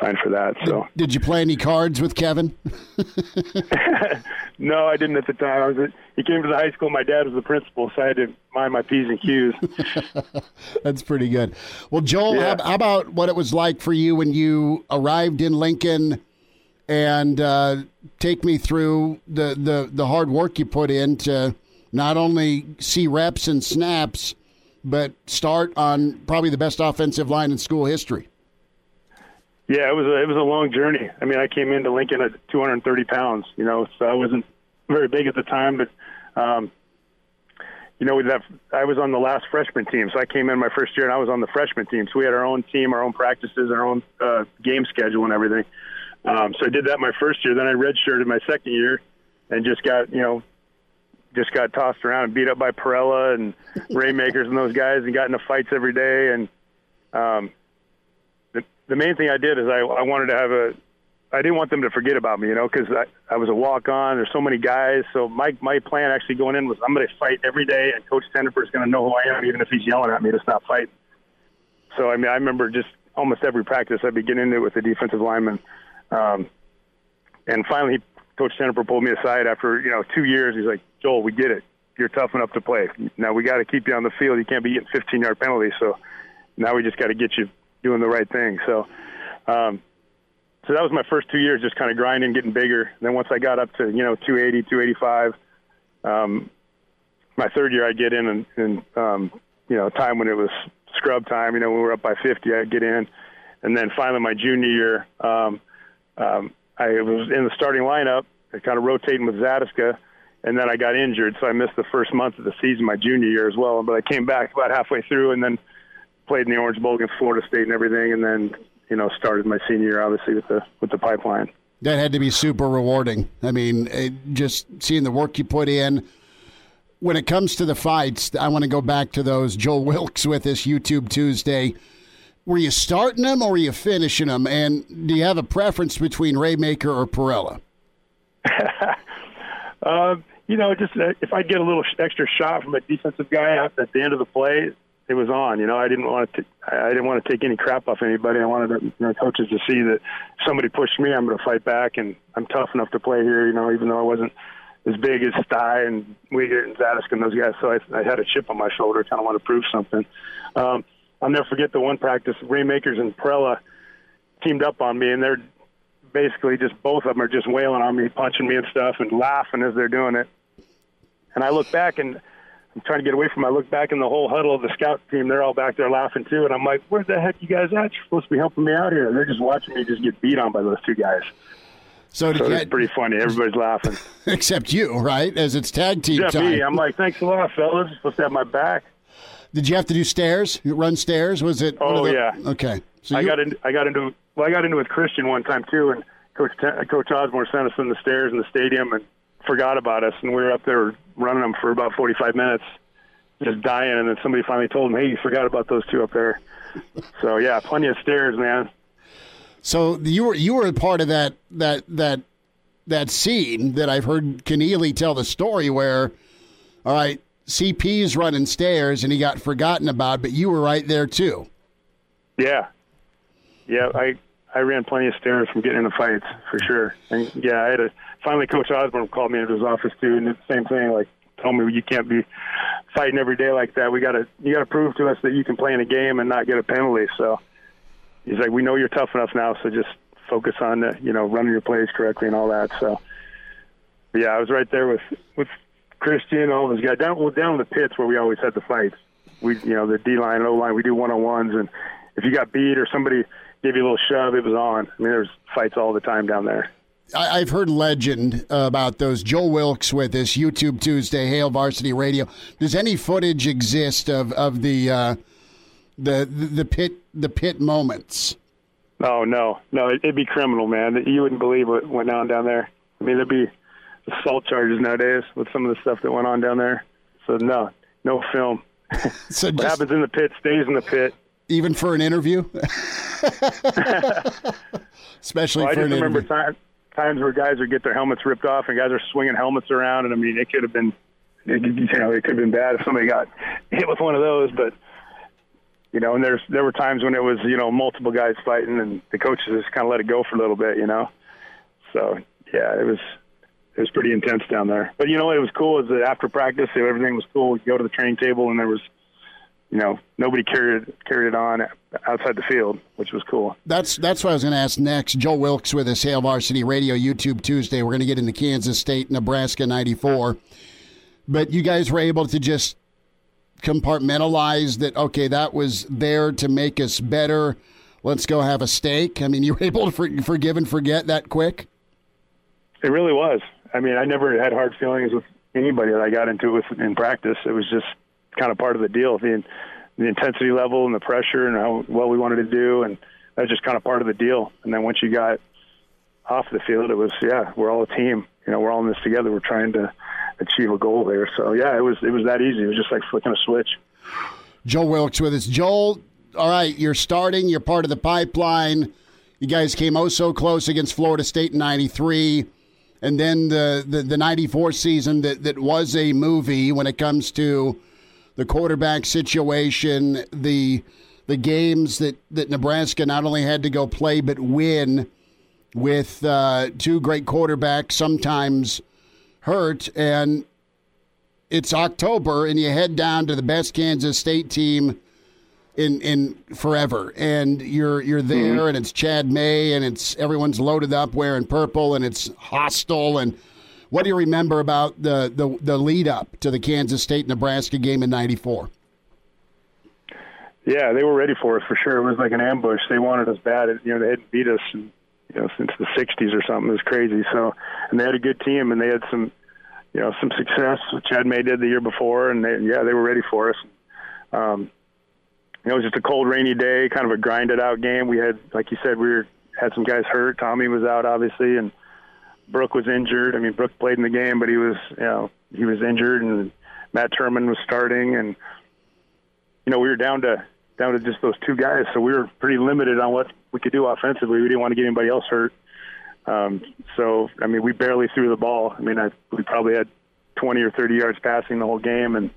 signed for that. So did, you play any cards with Kevin? no, I didn't at the time. I was at, he came to the high school. My dad was the principal, so I had to mind my p's and q's. That's pretty good. Well, Joel, yeah. how, how, about what it was like for you when you arrived in Lincoln? And uh, take me through the, the, the hard work you put in to not only see reps and snaps, but start on probably the best offensive line in school history. Yeah, it was a, it was a long journey. I mean, I came into Lincoln at 230 pounds, you know, so I wasn't very big at the time, but um, you know, that I was on the last freshman team, so I came in my first year and I was on the freshman team. So we had our own team, our own practices, our own uh, game schedule, and everything. Um, so I did that my first year. Then I redshirted my second year, and just got you know, just got tossed around and beat up by Parrella and Raemakers and those guys, and got into fights every day. And um, the main thing I did is I, I wanted to have a I didn't want them to forget about me, you know, because I, I was a walk on. There's so many guys. So my my plan actually going in was I'm going to fight every day, and Coach Tenopir is going to know who I am, even if he's yelling at me to stop fighting. So I mean, I remember just almost every practice I'd be getting into it with the defensive lineman. Um, and finally, Coach Tenopir pulled me aside after you know two years. He's like, Joel, we get it. You're tough enough to play. Now we got to keep you on the field. You can't be getting 15 yard penalties. So now we just got to get you doing the right thing. So. Um, so that was my first two years, just kind of grinding, getting bigger. And then once I got up to you know 280, 285, um, my third year I'd get in and, and um, you know time when it was scrub time. You know when we were up by 50, I'd get in, and then finally my junior year, um, um, I was in the starting lineup, kind of rotating with Zatechka, and then I got injured, so I missed the first month of the season my junior year as well. But I came back about halfway through, and then played in the Orange Bowl against Florida State and everything, and then you know started my senior year obviously with the with the pipeline. That had to be super rewarding. I mean, it, just seeing the work you put in. When it comes to the fights, I want to go back to those Joel Wilks with this YouTube Tuesday. Were you starting them or were you finishing them? And do you have a preference between Raemaker or Parrella? uh, you know, just uh, if I get a little extra shot from a defensive guy at the end of the play, it was on. You know, I didn't want to. I didn't want to take any crap off anybody. I wanted know, coaches to see that somebody pushed me, I'm going to fight back, and I'm tough enough to play here. You know, even though I wasn't as big as Stai and Wiegert and Zatechka and those guys, so I, I had a chip on my shoulder. Kind of want to prove something. Um, I'll never forget the one practice. Raemakers and Parrella teamed up on me, and they're basically just both of them are just wailing on me, punching me and stuff, and laughing as they're doing it. And I look back and I'm trying to get away from. I look back in the whole huddle of the scout team. They're all back there laughing too, and I'm like, "Where the heck you guys at? You're supposed to be helping me out here." And they're just watching me just get beat on by those two guys. So, so it's pretty funny. Everybody's laughing, except you, right? As it's tag team except time. Me. I'm like, "Thanks a lot, fellas. You're supposed to have my back." Did you have to do stairs? Run stairs? Was it? Oh the, yeah. Okay. So I got into I got into well I got into with Christian one time too, and Coach Coach Osborne sent us in the stairs in the stadium and forgot about us, and we were up there running them for about 45 minutes just dying, and then somebody finally told him, "Hey, you forgot about those two up there." so yeah, plenty of stairs, man. So you were you were a part of that that that that scene that I've heard Connealy tell the story where, all right, CP's running stairs and he got forgotten about, but you were right there too. Yeah, yeah, I I ran plenty of stairs from getting into fights for sure, and yeah, I had a finally Coach Osborne called me into his office too, and the same thing like told me you can't be fighting every day like that. We got to you got to prove to us that you can play in a game and not get a penalty. So he's like, we know you're tough enough now, so just focus on the, you know running your plays correctly and all that. So yeah, I was right there with with Christian, all those guys down well, down in the pits where we always had the fights. We you know the D line, O line, we do one on ones, and if you got beat or somebody gave you a little shove, it was on. I mean, there's fights all the time down there. I, have heard legend about those. Joel Wilks with this YouTube Tuesday, Hail Varsity Radio. Does any footage exist of of the uh, the the pit the pit moments? Oh no, no, it'd be criminal, man. You wouldn't believe what went on down there. I mean, there'd be assault charges nowadays with some of the stuff that went on down there. So no, no film. so what happens in the pit stays in the pit. Even for an interview. Especially well, for I an remember interview. time, times where guys would get their helmets ripped off and guys are swinging helmets around, and I mean, it could have been, it, you know, it could have been bad if somebody got hit with one of those. But you know, and there's there were times when it was you know multiple guys fighting, and the coaches just kind of let it go for a little bit, you know. So yeah, it was it was pretty intense down there. But you know, it was cool is that after practice, everything was cool. We'd go to the training table, and there was you know, nobody carried carried it on outside the field, which was cool. That's that's what I was going to ask next. Joel Wilks with us, Hail Varsity Radio, YouTube Tuesday. We're going to get into Kansas State, Nebraska '94, but you guys were able to just compartmentalize that. Okay, that was there to make us better. Let's go have a steak. I mean, you were able to for, forgive and forget that quick. It really was. I mean, I never had hard feelings with anybody that I got into with in practice. It was just kind of part of the deal. The the intensity level and the pressure and how well we wanted to do, and that's just kind of part of the deal. And then once you got off the field, it was yeah, we're all a team. You know, we're all in this together. We're trying to achieve a goal there. So yeah, it was it was that easy. It was just like flicking a switch. Joel Wilks with us. Joel, all right, you're starting, you're part of the pipeline. You guys came oh so close against Florida State in 93. And then the, the, the 94 season that, that was a movie when it comes to the quarterback situation, the the games that, that Nebraska not only had to go play but win with uh, two great quarterbacks, sometimes hurt. And it's October, and you head down to the best Kansas State team in in forever, and you're you're there, mm-hmm. and it's Chad May, and it's everyone's loaded up wearing purple, and it's hostile. And what do you remember about the the, the lead up to the Kansas State Nebraska game in '94? Yeah, they were ready for us for sure. It was like an ambush. They wanted us bad. You know, they hadn't beat us, you know, since the '60s or something. It was crazy. So, and they had a good team, and they had some, you know, some success. Chad May did the year before, and they, yeah, they were ready for us. Um, you know, it was just a cold, rainy day, kind of a grinded out game. We had, like you said, we were had some guys hurt. Tommy was out, obviously, and Brook was injured. I mean, Brook played in the game, but he was, you know, he was injured, and Matt Turman was starting, and you know, we were down to down to just those two guys, so we were pretty limited on what we could do offensively. We didn't want to get anybody else hurt. Um, so, I mean, we barely threw the ball. I mean, I, we probably had 20 or 30 yards passing the whole game, and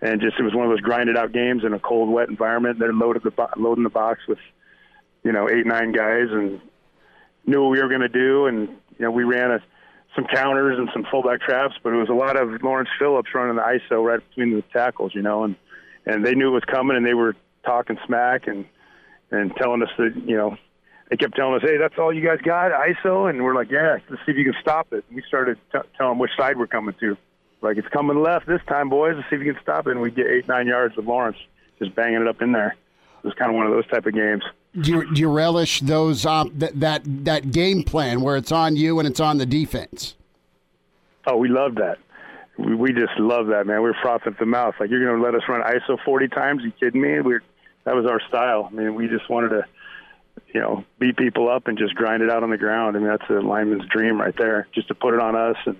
and just it was one of those grinded out games in a cold, wet environment. They're loaded the bo- loading the box with you know eight, nine guys, and knew what we were going to do. And you know we ran a, some counters and some fullback traps, but it was a lot of Lawrence Phillips running the ISO right between the tackles, you know, and and they knew it was coming, and they were talking smack and and telling us that you know they kept telling us, "Hey, that's all you guys got, ISO," and we're like, "Yeah, let's see if you can stop it." And we started t- telling which side we're coming to like it's coming left this time, boys. Let's see if you can stop it. And we get eight, nine yards of Lawrence just banging it up in there. It was kind of one of those type of games. Do you, do you relish those uh, that, that that game plan where it's on you and it's on the defense? Oh, we love that. We, we just love that, man. We're frothing at the mouth. Like you're going to let us run ISO 40 times? You kidding me? We're that was our style. I mean, we just wanted to, you know, beat people up and just grind it out on the ground. I mean, that's a lineman's dream right there. Just to put it on us and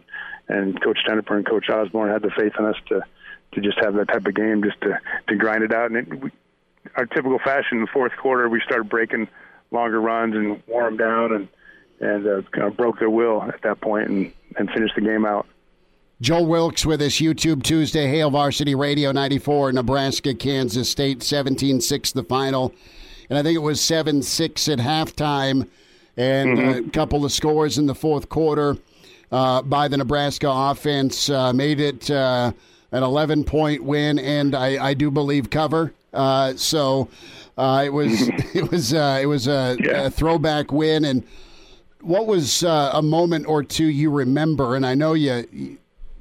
and Coach Tenopir and Coach Osborne had the faith in us to to just have that type of game, just to to grind it out. And it, our typical fashion in the fourth quarter, we started breaking longer runs and wore them down, and and uh, kind of broke their will at that point and and finished the game out. Joel Wilks with us, YouTube Tuesday, Hail Varsity Radio 94, Nebraska, Kansas State, 17 6 the final. And I think it was 7 6 at halftime, and mm-hmm. a couple of scores in the fourth quarter uh, by the Nebraska offense. Uh, made it uh, an 11 point win, and I, I do believe cover. Uh, so uh, it was it was uh, it was a, yeah. a, throwback win. And what was a moment or two you remember? And I know you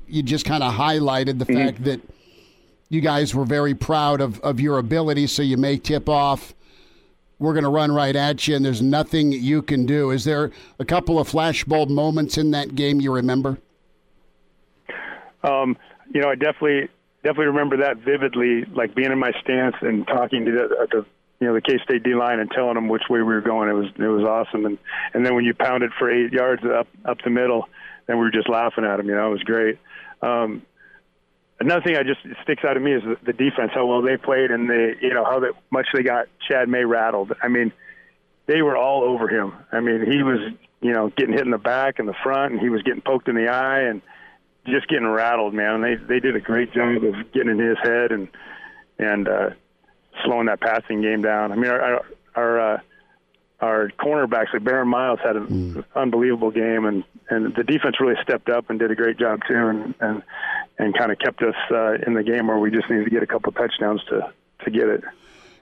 you just kind of highlighted the mm-hmm. fact that you guys were very proud of, of your ability, so you may tip off we're going to run right at you, and there's nothing you can do. Is there a couple of flashbulb moments in that game you remember? Um, you know, I definitely definitely remember that vividly, like being in my stance and talking to the, the you know the K State D line and telling them which way we were going. It was it was awesome, and and then when you pounded for eight yards up up the middle, then we were just laughing at them. You know, it was great. Um, another thing I just sticks out to me is the, the defense, how well they played, and the you know how that much they got Chad May rattled. I mean, they were all over him. I mean, he was you know getting hit in the back and the front, and he was getting poked in the eye and just getting rattled, man. And they they did a great job of getting in his head and and uh, slowing that passing game down. I mean, our our, our uh, our cornerbacks like Baron Miles had an mm. unbelievable game, and and the defense really stepped up and did a great job too, and and and kind of kept us uh, in the game where we just needed to get a couple of touchdowns to to get it.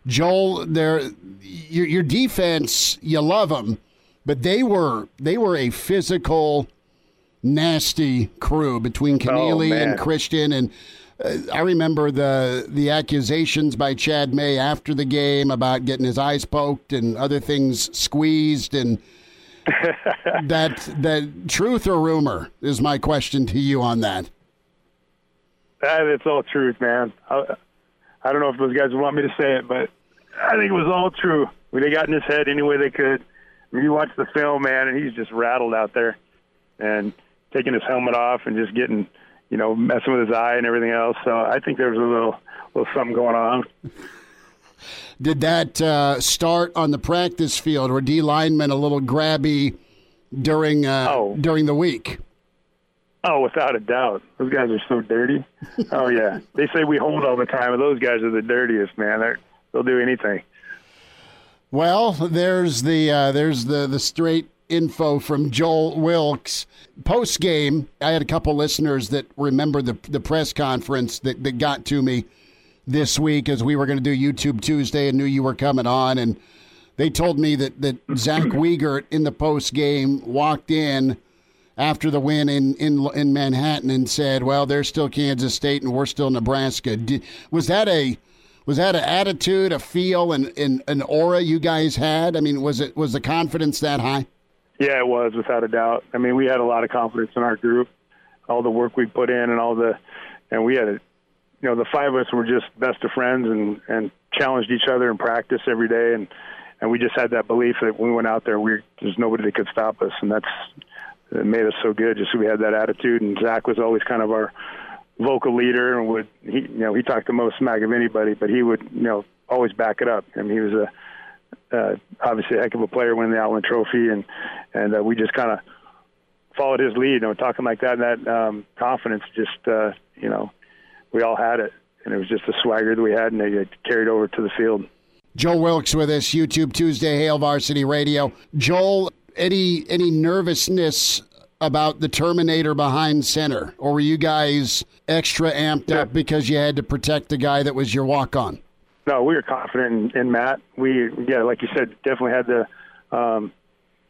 Joel, there, your, your defense, you love them, but they were they were a physical, nasty crew between Connealy oh, and Christian and uh, I remember the the accusations by Chad May after the game about getting his eyes poked and other things squeezed and that that truth or rumor is my question to you on that. That it's all truth, man. I, I don't know if those guys want me to say it, but I think it was all true. They got in his head any way they could. I mean, you watch the film, man, and he's just rattled out there and taking his helmet off and just getting – you know, messing with his eye and everything else. So I think there was a little little something going on. Did that uh, start on the practice field, or D linemen a little grabby during uh, Oh. during the week? Oh, without a doubt. Those guys are so dirty. oh yeah. They say we hold all the time, and those guys are the dirtiest, man. They're, they'll do anything. Well, there's the uh, there's the the straight info from Joel Wilks. Post game, I had a couple listeners that remember the the press conference that, that got to me this week as we were going to do YouTube Tuesday and knew you were coming on, and they told me that that Zach Wiegert in the post game walked in after the win in, in in Manhattan and said, "Well, they're still Kansas State and we're still Nebraska." Did, was that a was that an attitude, a feel, and, an aura you guys had? I mean, was it was the confidence that high? Yeah, it was without a doubt. I mean, we had a lot of confidence in our group, all the work we put in, and all the, and we had a, you know, the five of us were just best of friends and and challenged each other in practice every day, and and we just had that belief that when we went out there, we there's nobody that could stop us, and that's it made us so good. Just we had that attitude, and Zach was always kind of our vocal leader, and would he, you know, he talked the most smack of anybody, but he would, you know, always back it up. I mean, he was a uh, obviously a heck of a player winning the Outland Trophy, and and uh, we just kind of followed his lead. And we're talking like that, and that um, confidence, just uh, you know, we all had it, and it was just the swagger that we had, and it carried over to the field. Joel Wilks with us, YouTube Tuesday, Hail Varsity Radio. Joel, any any nervousness about the Terminator behind center, or were you guys extra amped up because you had to protect the guy that was your walk on? No, we were confident in, in Matt. We, yeah, like you said, definitely had the um,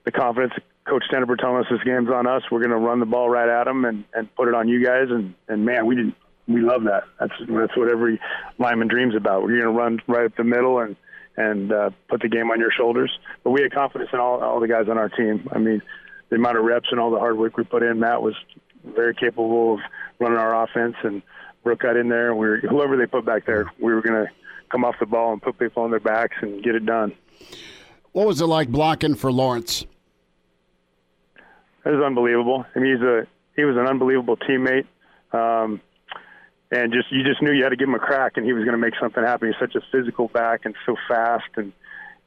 the confidence. Coach Tenopir telling us this game's on us. We're going to run the ball right at them and, and put it on you guys. And, and man, we didn't. We love that. That's that's what every lineman dreams about. We're going to run right up the middle and and uh, put the game on your shoulders. But we had confidence in all all the guys on our team. I mean, the amount of reps and all the hard work we put in. Matt was very capable of running our offense, and Brook got in there. And we were, whoever they put back there, we were going to come off the ball and put people on their backs and get it done. What was it like blocking for Lawrence? It was unbelievable. I mean, he's a he was an unbelievable teammate, um, and just you just knew you had to give him a crack, and he was going to make something happen. He's such a physical back and so fast, and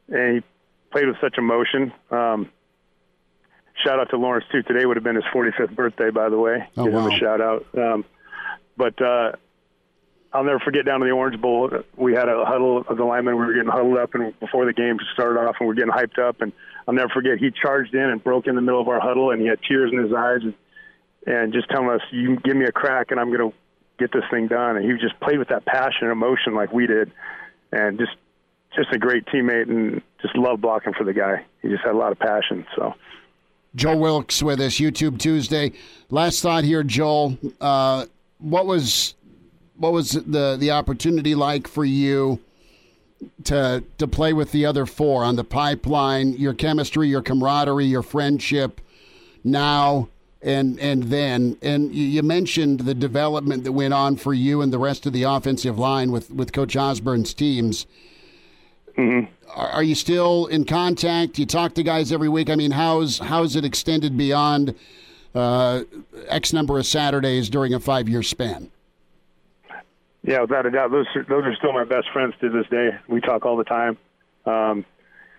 and he played with such emotion. Um, shout out to Lawrence too. Today would have been his 45th birthday, by the way. Oh, Give him a shout out. Um, but uh, I'll never forget down to the Orange Bowl. We had a huddle of the linemen. We were getting huddled up, and before the game started off, and we are getting hyped up. And I'll never forget he charged in and broke in the middle of our huddle, and he had tears in his eyes, and, and just telling us, "You give me a crack, and I'm going to get this thing done." And he just played with that passion and emotion like we did, and just just a great teammate, and just loved blocking for the guy. He just had a lot of passion. So. Joel Wilks with us, YouTube Tuesday. Last thought here, Joel. Uh, what was what was the the opportunity like for you to to play with the other four on the pipeline? Your chemistry, your camaraderie, your friendship now and and then. And you, mentioned the development that went on for you and the rest of the offensive line with with Coach Osborne's teams. Are, are you still in contact? You talk to guys every week. I mean, how's how's it extended beyond uh, X number of Saturdays during a five year span? Yeah, without a doubt, those are, those are still my best friends to this day. We talk all the time. Um,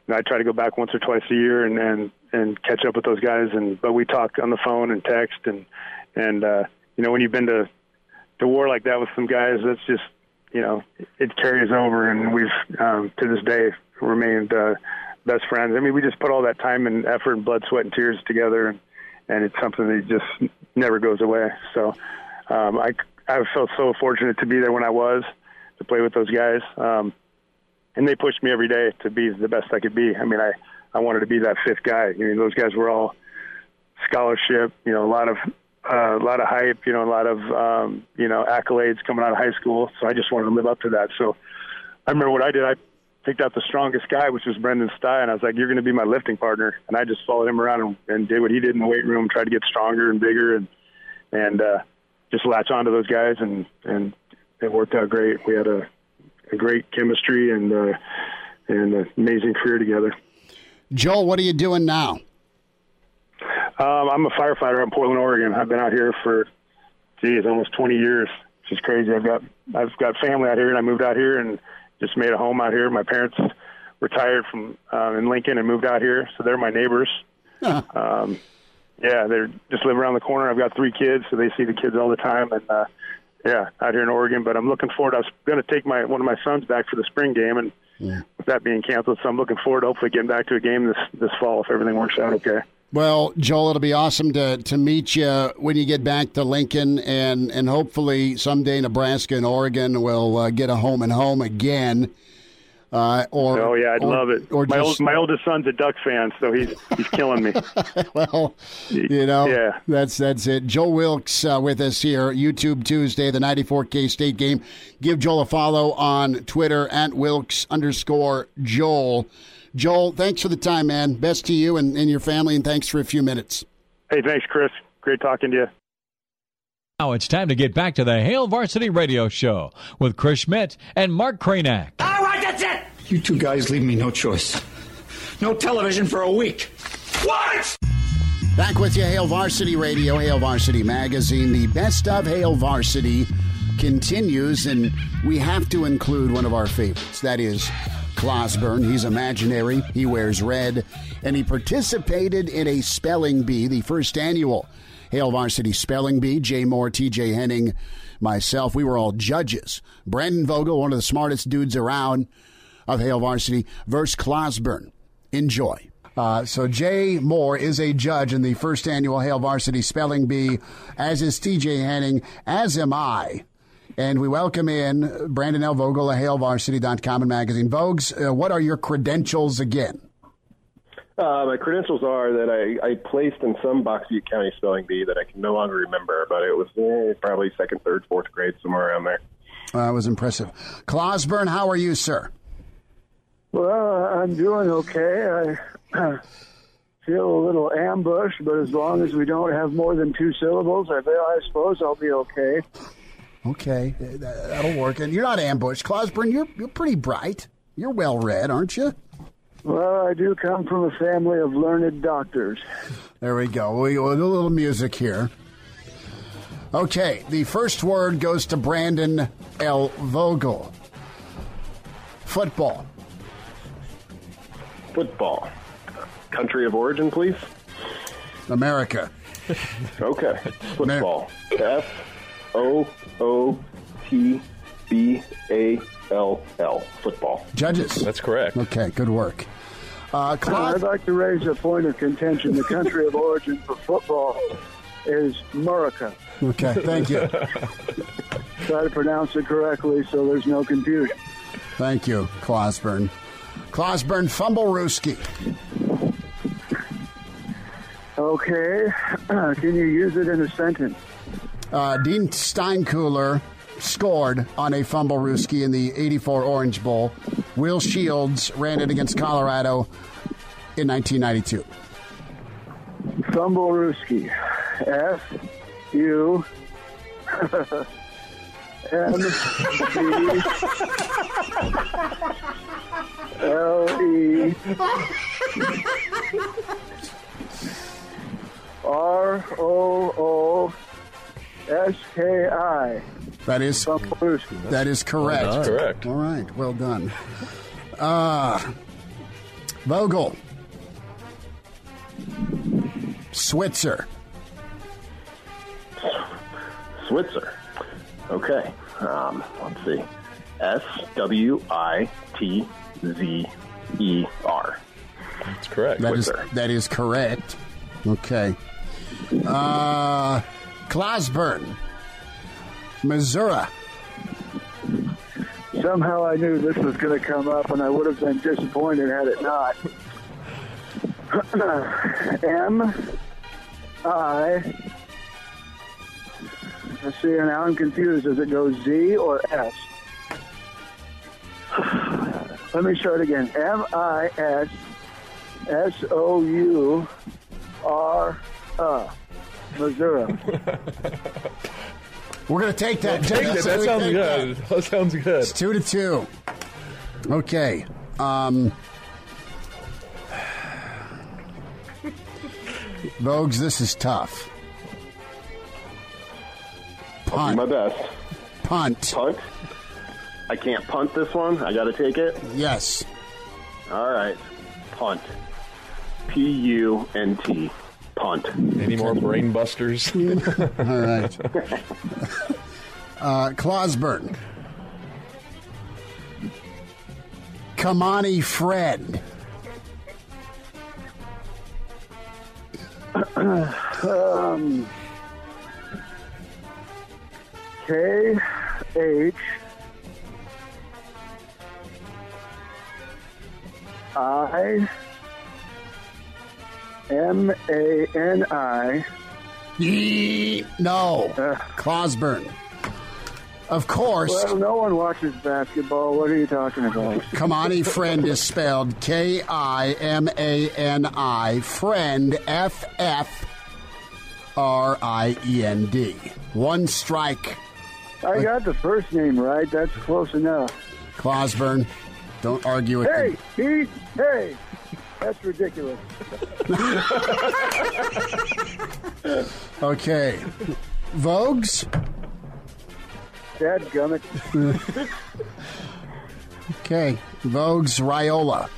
I try to go back once or twice a year and, and and catch up with those guys. And but we talk on the phone and text and and uh, you know when you've been to to war like that with some guys, that's just you know it carries over. And we've um, to this day remained uh, best friends. I mean, we just put all that time and effort and blood, sweat, and tears together, and and it's something that just never goes away. So um, I I felt so fortunate to be there when I was to play with those guys, um, and they pushed me every day to be the best I could be. I mean, I I wanted to be that fifth guy. I mean, those guys were all scholarship, you know, a lot of uh, a lot of hype, you know, a lot of um, you know accolades coming out of high school. So I just wanted to live up to that. So I remember what I did. I picked out the strongest guy, which was Brenden Stai, and I was like, "You're going to be my lifting partner." And I just followed him around and, and did what he did in the weight room, tried to get stronger and bigger, and and uh, just latch onto those guys, and and it worked out great. We had a, a great chemistry and uh, and an amazing career together. Joel, what are you doing now? Um, I'm a firefighter in Portland, Oregon. I've been out here for, geez, almost 20 years. Which is crazy. I've got I've got family out here, and I moved out here, and just made a home out here. My parents retired from uh, in Lincoln and moved out here, so they're my neighbors. Um, yeah, they're just live around the corner. I've got three kids, so they see the kids all the time, and uh, yeah, out here in Oregon. But I'm looking forward. I was going to take my one of my sons back for the spring game, and yeah. with that being canceled, so I'm looking forward to hopefully getting back to a game this this fall if everything works out okay. Well, Joel, it'll be awesome to, to meet you when you get back to Lincoln, and, and hopefully someday Nebraska and Oregon will uh, get a home and home again. Uh, or oh yeah, I'd or- love it. Or my just, old, my oldest son's a Ducks fan, so he's he's killing me. well, you know, Yeah. that's that's it. Joel Wilks uh, with us here, YouTube Tuesday, the 94K State game. Give Joel a follow on Twitter at Wilks underscore Joel. Joel, thanks for the time, man. Best to you and, and your family, and thanks for a few minutes. Hey, thanks, Chris. Great talking to you. Now it's time to get back to the Hail Varsity Radio Show with Chris Schmidt and Mark Kranak. All right, that's it. You two guys leave me no choice. No television for a week. What? Back with you, Hail Varsity Radio, Hail Varsity Magazine. The best of Hail Varsity continues, and we have to include one of our favorites. That is Clausburn. He's imaginary, he wears red, and he participated in a spelling bee, the first annual Hail Varsity Spelling Bee. Jay Moore, TJ Henning, myself, we were all judges. Brandon Vogel, one of the smartest dudes around of Hail Varsity, versus Clausburn. Enjoy. Uh, so Jay Moore is a judge in the first annual Hail Varsity Spelling Bee, as is TJ Hanning, as am I. And we welcome in Brandon L. Vogel of HailVarsity.com and magazine. Vogues, uh, what are your credentials again? Uh, my credentials are that I, I placed in some Box Butte County spelling bee that I can no longer remember, but it was eh, probably second, third, fourth grade, somewhere around there. Uh, was impressive. Clausburn, how are you, sir? Well, I'm doing okay. I feel a little ambushed, but as long as we don't have more than two syllables, I, I suppose I'll be okay. Okay, that- that'll work. And you're not ambushed. Clausburn, you're, you're pretty bright. You're well read, aren't you? Well, I do come from a family of learned doctors. There we go. We we'll do a little music here. Okay, the first word goes to Brandon L. Vogel. Football. Football. Country of origin, please. America. Okay. Football. F O O T B A L L. Football. Judges. That's correct. Okay, good work. Uh, I'd like to raise a point of contention. The country of origin for football is America. Okay, thank you. Try to pronounce it correctly so there's no confusion. Thank you, Clausburn. Clausburn Fumblerooski. Okay. Can you use it in a sentence? Uh, Dean Steinkuhler scored on a fumble Fumblerooski in the 84 Orange Bowl. Will Shields ran it against Colorado in 1992. Fumblerooski. F U M B L E R O O S K I. That is that is correct. Well done. Correct. All right, well done. Uh, Vogel. Switzer. Switzer. Okay. Um, let's see. S W I T Z E R. That's correct. That is Switzer. that is correct. Okay. Uh, Clausburn. Missouri. Somehow I knew this was going to come up, and I would have been disappointed had it not. M I. Let's see, now I'm confused. Does it go Z or S? Let me start again. M I S S O U R A. Missouri. We're going to take that. We'll take it. That We sounds good. that. That sounds good. It's two to two. Okay. Um, Vogues, this is tough. I'll do my best. Punt. Punt. I can't punt this one. I got to take it. Yes. All right. Punt. P U N T. Punt. Any more brain busters? All right. Uh, Clausburn. Kimani Fred. um, K H I M A N I. No. Clausburn. Of course. Well, no one watches basketball. What are you talking about? Kimani Friend is spelled K I M A N I. Friend F F R I E N D. One strike. I got the first name right. That's close enough. Clausburn. Don't argue with me. Hey, Pete. Hey. That's ridiculous. Okay. Vogues. Dad gummit. Okay. Vogues Raiola.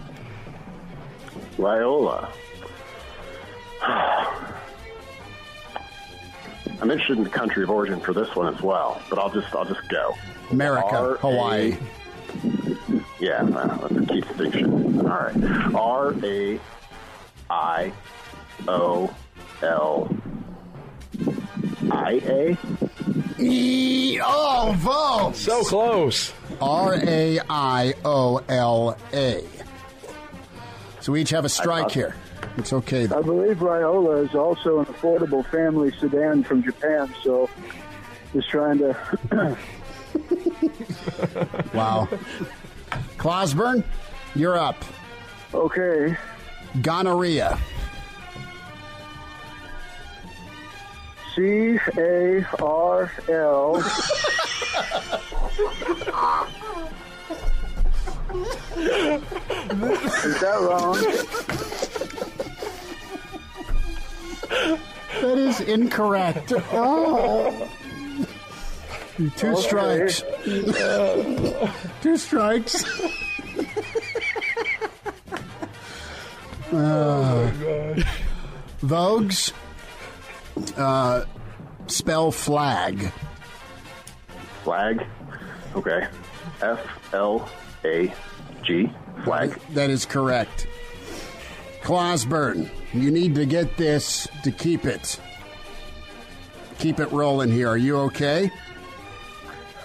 Raiola. I'm interested in the country of origin for this one as well, but I'll just I'll just go. America, R-A- Hawaii. Yeah, well, that's a key distinction. All right. R A I O L I A. E- oh, Vogues. So close. R A I O L A. So we each have a strike here. It's okay. I believe Raiola is also an affordable family sedan from Japan, so just trying to. Wow. Clausburn, you're up. Okay. Gonorrhea. C A R L. Is that wrong? That is incorrect. Oh. Two Okay. strikes. Two strikes. Uh, Vogues. Uh, spell flag. Flag. Okay. F L A G. Flag. That is correct. Clausburn, you need to get this to keep it. Keep it rolling here. Are you okay?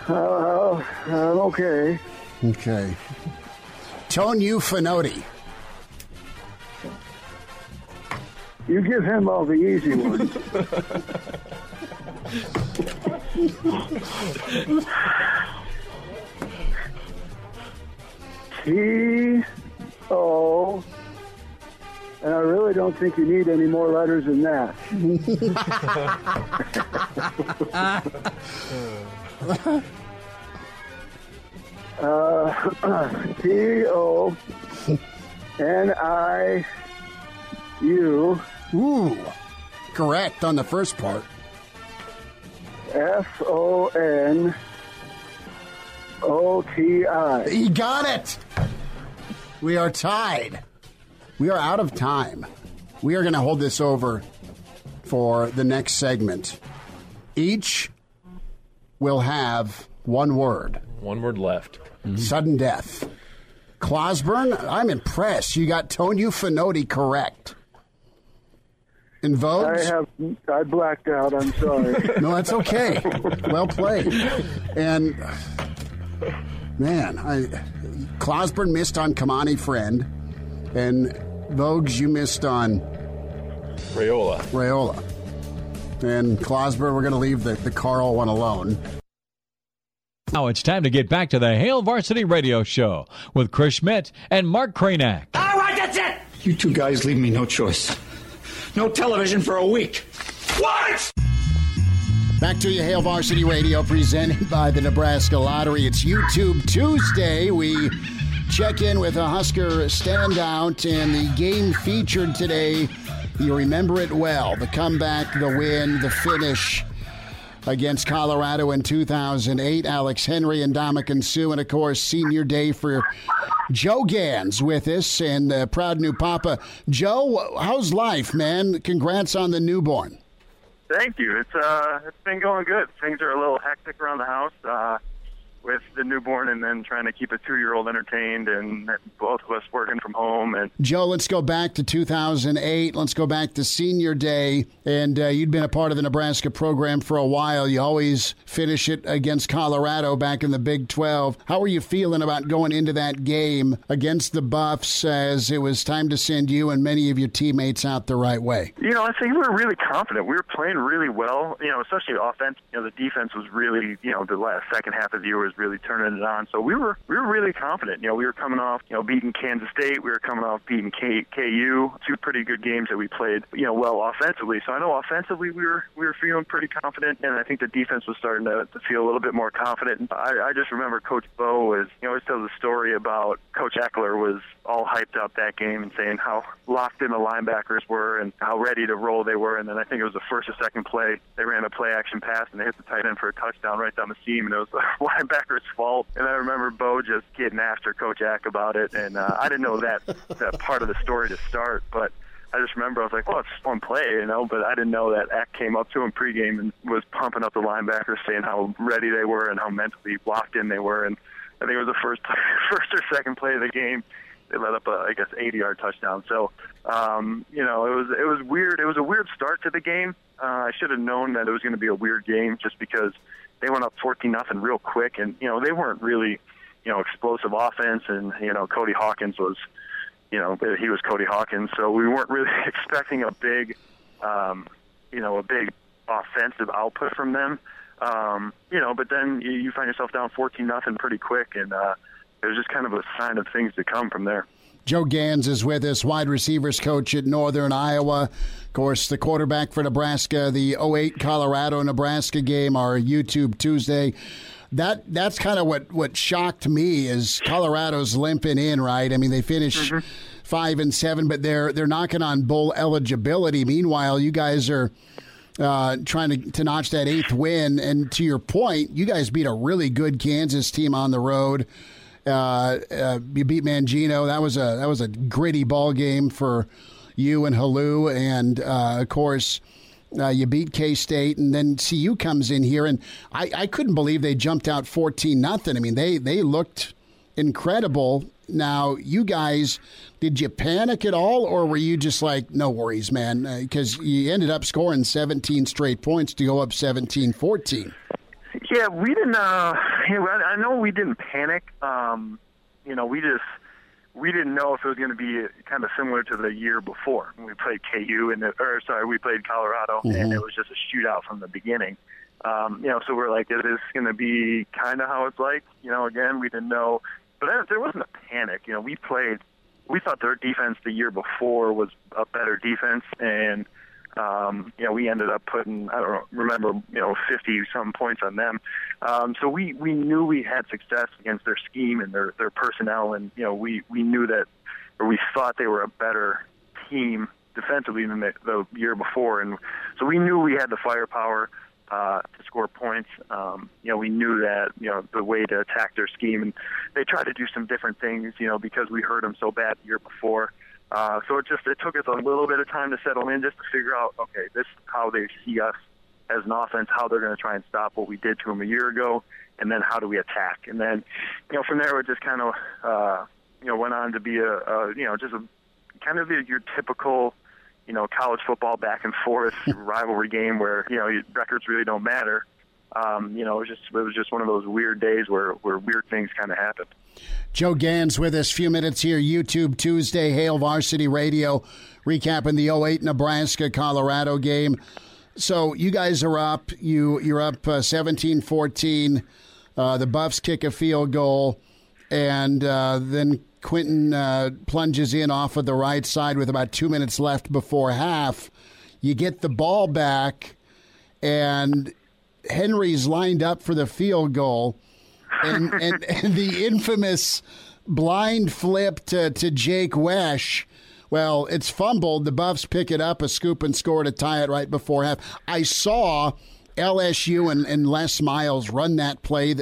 Uh, I'm okay. Okay. Toniu Fonoti. You give him all the easy ones. T O. And I really don't think you need any more letters than that. uh, T O N I U. Ooh, correct on the first part. F O N O T I. You got it. We are tied. We are out of time. We are going to hold this over for the next segment. Each will have one word. One word left. Mm-hmm. Sudden death. Clausburn, I'm impressed. You got Toniu Fonoti correct. In Vogue? I have I blacked out. I'm sorry. No, that's okay. well played. And man, I Clausburn missed on Kimani Friend, and Vogues you missed on Raiola. Raiola. And Clausburn, we're going to leave the, the Carl one alone. Now it's time to get back to the Hail Varsity Radio Show with Chris Schmidt and Mark Kranak. All right, that's it. You two guys leave me no choice. No television for a week. What? Back to you, Hail Varsity Radio, presented by the Nebraska Lottery. It's YouTube Tuesday. We check in with a Husker standout, and the game featured today. You remember it well the comeback, the win, the finish. Against Colorado in 2008. Alex Henery and Ndamukong Suh, and of course, senior day for Joe Ganz with us and uh, proud new papa. Joe, how's life, man? Congrats on the newborn. Thank you. It's uh, it's been going good. Things are a little hectic around the house. Uh, with the newborn and then trying to keep a two year old entertained and both of us working from home and Joe, let's go back to 2008. Let's go back to senior day. And uh, you'd been a part of the Nebraska program for a while. You always finish it against Colorado back in the Big 12. How were you feeling about going into that game against the Buffs as it was time to send you and many of your teammates out the right way? You know, I think we were really confident. We were playing really well, you know, especially offense. You know, the defense was really, you know, the last second half of the year was was really turning it on. So we were we were really confident. You know, we were coming off you know beating Kansas State, we were coming off beating K- KU, two pretty good games that we played. You know, well offensively. So I know offensively we were we were feeling pretty confident, and I think the defense was starting to, to feel a little bit more confident. I, I just remember Coach Bo was you know always tells a story about Coach Ekeler was all hyped up that game and saying how locked in the linebackers were and how ready to roll they were. And then I think it was the first or second play they ran a play action pass and they hit the tight end for a touchdown right down the seam, and it was the linebacker Packer's fault. And I remember Bo just getting after Coach Ack about it, and uh, I didn't know that that part of the story to start, but. I just remember I was like, well, it's one play, you know, but I didn't know that Ack came up to him pregame and was pumping up the linebackers, saying how ready they were and how mentally locked in they were. And I think it was the first first or second play of the game. They let up a, I guess, 80-yard touchdown. So, um, you know, it was it was weird. It was a weird start to the game. Uh, I should have known that it was going to be a weird game just because they went up 14 nothing real quick, and you know they weren't really, you know, explosive offense, and you know Cody Hawkins was, you know, he was Cody Hawkins, so we weren't really expecting a big, um, you know, a big offensive output from them. Um, you know, but then you, you find yourself down 14 nothing pretty quick, and uh, it was just kind of a sign of things to come from there. Joe Ganz is with us, wide receivers coach at Northern Iowa. Of course, the quarterback for Nebraska, the 08 Colorado Nebraska game, our YouTube Tuesday. That that's kind of what what shocked me is Colorado's limping in, right? I mean, they finished mm-hmm. five and seven, but they're they're knocking on bowl eligibility. Meanwhile, you guys are uh, trying to, to notch that eighth win. And to your point, you guys beat a really good Kansas team on the road. Uh, uh, you beat Mangino. That was a that was a gritty ball game for you and Helu, and uh, of course. Uh, you beat K State, and then CU comes in here, and I, I couldn't believe they jumped out fourteen nothing. I mean, they they looked incredible. Now, you guys, did you panic at all, or were you just like, no worries, man? Because uh, you ended up scoring 17 straight points to go up 17 14. Yeah, we didn't. Uh, I know we didn't panic. Um, you know, we just we didn't know if it was going to be kind of similar to the year before when we played KU and or sorry, we played Colorado, mm-hmm. and it was just a shootout from the beginning. Um, you know, so we're like, is this going to be kind of how it's like? You know, again, we didn't know, but there wasn't a panic. You know, we played. We thought their defense the year before was a better defense, and um, you know, we ended up putting I don't remember you know 50 some points on them. Um, so we we knew we had success against their scheme and their their personnel, and you know we we knew that or we thought they were a better team defensively than the, the year before, and so we knew we had the firepower. Uh, to score points, um, you know, we knew that you know the way to attack their scheme, and they tried to do some different things, you know, because we hurt them so bad the year before. Uh, so it just it took us a little bit of time to settle in, just to figure out, okay, this is how they see us as an offense, how they're going to try and stop what we did to them a year ago, and then how do we attack? And then, you know, from there it just kind of, uh, you know, went on to be a, a you know, just a kind of your typical, you know, college football back and forth rivalry game where you know records really don't matter. Um, you know, it was just it was just one of those weird days where where weird things kind of happened. Joe Ganz with us. Few minutes here. YouTube Tuesday. Hail Varsity Radio, recapping the 08 Nebraska Colorado game. So you guys are up. You you're up uh, 17-14. Uh, the Buffs kick a field goal, and uh, then Quinton uh, plunges in off of the right side with about two minutes left before half. You get the ball back, and Henry's lined up for the field goal and, and, and the infamous blind flip to, to Jake Wesch. Well, it's fumbled. The Buffs pick it up, a scoop and score to tie it right before half. I saw LSU and, and Les Miles run that play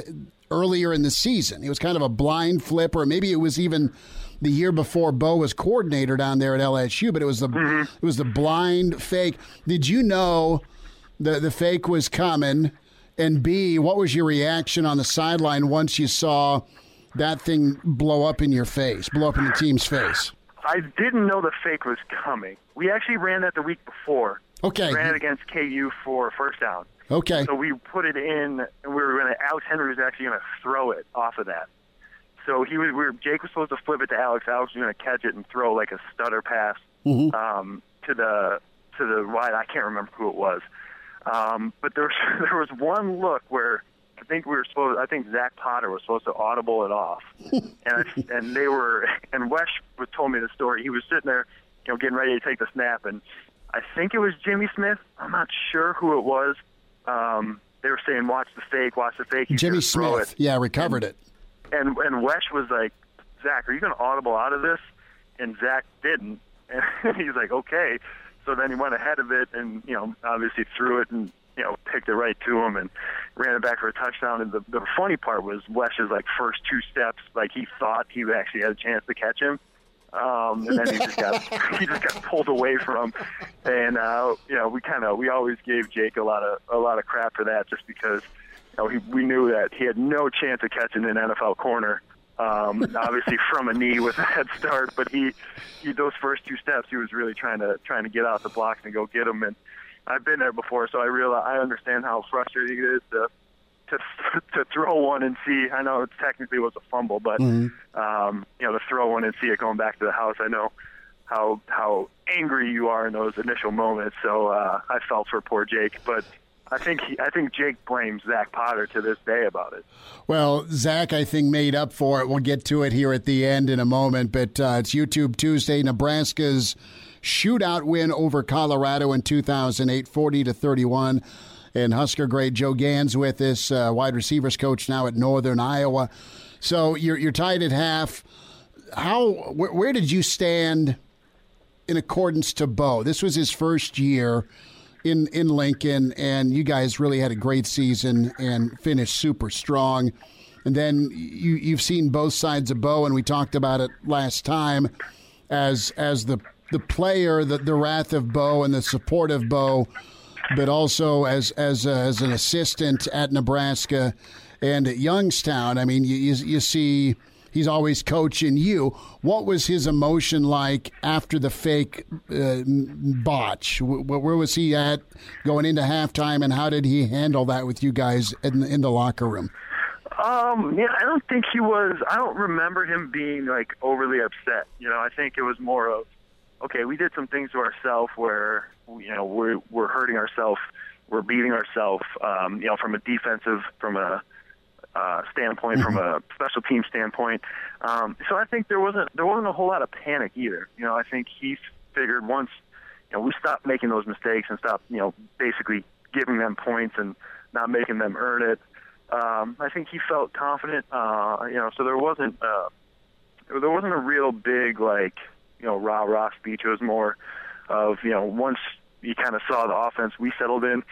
earlier in the season. It was kind of a blind flip, or maybe it was even the year before Bo was coordinator down there at LSU. But it was the mm-hmm. it was the blind fake. Did you know the the fake was coming? And B, what was your reaction on the sideline once you saw that thing blow up in your face, blow up in the team's face? I didn't know the fake was coming. We actually ran that the week before. Okay. We ran it against KU for first down. Okay. So we put it in, and we were going to. Alex Henery was actually going to throw it off of that. So he was. We were, Jake was supposed to flip it to Alex. Alex was going to catch it and throw like a stutter pass Mhm. um, to the to the wide. I can't remember who it was, um, but there was there was one look where I think we were supposed. I think Zach Potter was supposed to audible it off, and I, and they were. And Wes was told me the story. He was sitting there, you know, getting ready to take the snap, and I think it was Jimmy Smith. I'm not sure who it was. Um, they were saying, "Watch the fake, watch the fake." He's Jimmy Smith, it. yeah, recovered it. And and Wes was like, "Zach, are you going to audible out of this?" And Zach didn't, and he's like, "Okay." So then he went ahead of it, and you know, obviously threw it, and you know, picked it right to him, and ran it back for a touchdown. And the the funny part was Wes's like first two steps, like he thought he actually had a chance to catch him. Um, and then he just got he just got pulled away from, and uh, you know we kind of we always gave Jake a lot of a lot of crap for that just because you know, he, we knew that he had no chance of catching an NFL corner. Um, obviously from a knee with a head start, but he, he those first two steps he was really trying to trying to get out the blocks and go get them. And I've been there before, so I realize I understand how frustrating it is to to to throw one and see. I know it technically was a fumble, but Mhm. um, you know to throw one and see it going back to the house. I know how how angry you are in those initial moments. So uh, I felt for poor Jake, but I think he, I think Jake blames Zach Potter to this day about it. Well, Zach, I think made up for it. We'll get to it here at the end in a moment, but uh, it's YouTube Tuesday. Nebraska's shootout win over Colorado in 2008, 40 to 31. And Husker great Joe Ganz with us, uh, wide receivers coach now at Northern Iowa. So you're you're tied at half. How where, where did you stand in accordance to Bo? This was his first year in in Lincoln, and you guys really had a great season and finished super strong. And then you you've seen both sides of Bo, and we talked about it last time as as the the player, the the wrath of Bo and the support of Bo, but also as as a, as an assistant at Nebraska and at Youngstown. I mean, you you, you see. He's always coaching you. What was his emotion like after the fake uh, botch? Wh- Where was he at going into halftime, and how did he handle that with you guys in, in the locker room? Um, yeah, I don't think he was. I don't remember him being like overly upset. You know, I think it was more of, okay, we did some things to ourselves where you know we're we're hurting ourselves, we're beating ourselves. Um, you know, from a defensive, from a uh, standpoint, from a special team standpoint. Um, so I think there wasn't there wasn't a whole lot of panic either. You know, I think he figured once you know we stopped making those mistakes and stopped you know basically giving them points and not making them earn it. Um, I think he felt confident. Uh, you know, so there wasn't uh, there wasn't a real big like you know rah rah speech. It was more of you know once you kind of saw the offense we settled in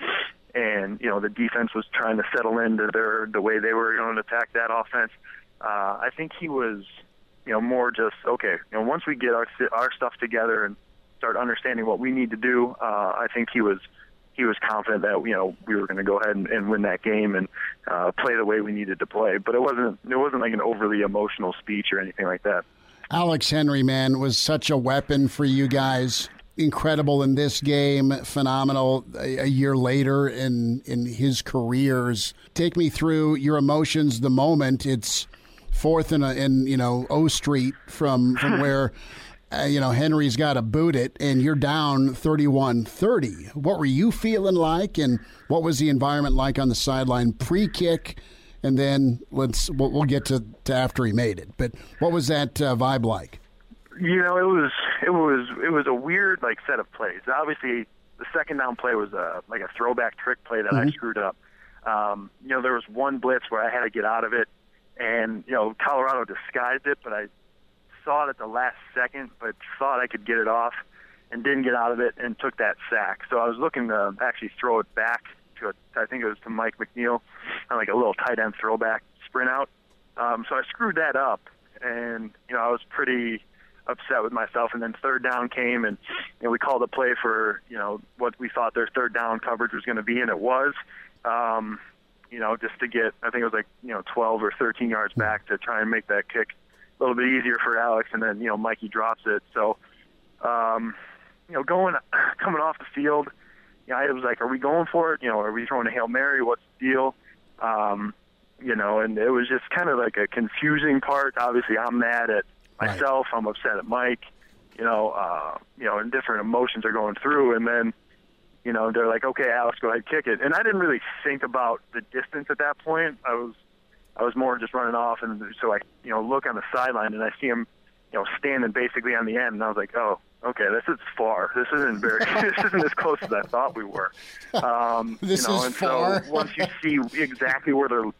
and you know the defense was trying to settle into their the way they were going to attack that offense. Uh, I think he was, you know, more just okay. You know, once we get our our stuff together and start understanding what we need to do, uh, I think he was he was confident that you know we were going to go ahead and, and win that game and uh, play the way we needed to play. But it wasn't it wasn't like an overly emotional speech or anything like that. Alex Henery, man, was such a weapon for you guys. Incredible in this game, phenomenal a, a year later in in his careers. Take me through your emotions the moment it's fourth in a, in you know O Street from from where uh, you know Henery's got to boot it and you're down 31-30. What were you feeling like and what was the environment like on the sideline pre-kick and then let's we'll, we'll get to, to after he made it. But what was that uh, vibe like? You know, it was it was it was a weird like set of plays. Obviously, the second down play was a like a throwback trick play that I Mhm. screwed up. Um, you know, there was one blitz where I had to get out of it, and you know, Colorado disguised it, but I saw it at the last second, but thought I could get it off, and didn't get out of it, and took that sack. So I was looking to actually throw it back to a, I think it was to Mike McNeill, on like a little tight end throwback sprint out. Um, so I screwed that up, and you know I was pretty upset with myself. And then third down came, and you know we called a play for you know what we thought their third down coverage was going to be, and it was. Um, you know, just to get, I think it was like, you know, 12 or 13 yards back to try and make that kick a little bit easier for Alex, and then, you know, Mikey drops it. So, um, you know, going, coming off the field, you know, I was like, are we going for it? You know, are we throwing a Hail Mary? What's the deal? Um, you know, and it was just kind of like a confusing part. Obviously, I'm mad at myself. I'm upset at Mike. You know, uh, you know, and different emotions are going through, and then, you know, they're like, okay, Alex, go ahead, kick it. And I didn't really think about the distance at that point. I was, I was more just running off, and so I, you know, look on the sideline and I see him, you know, standing basically on the end, and I was like, oh, okay, this is far. This isn't very, this isn't as close as I thought we were. Um, This you know, is and far. so once you see exactly where they're,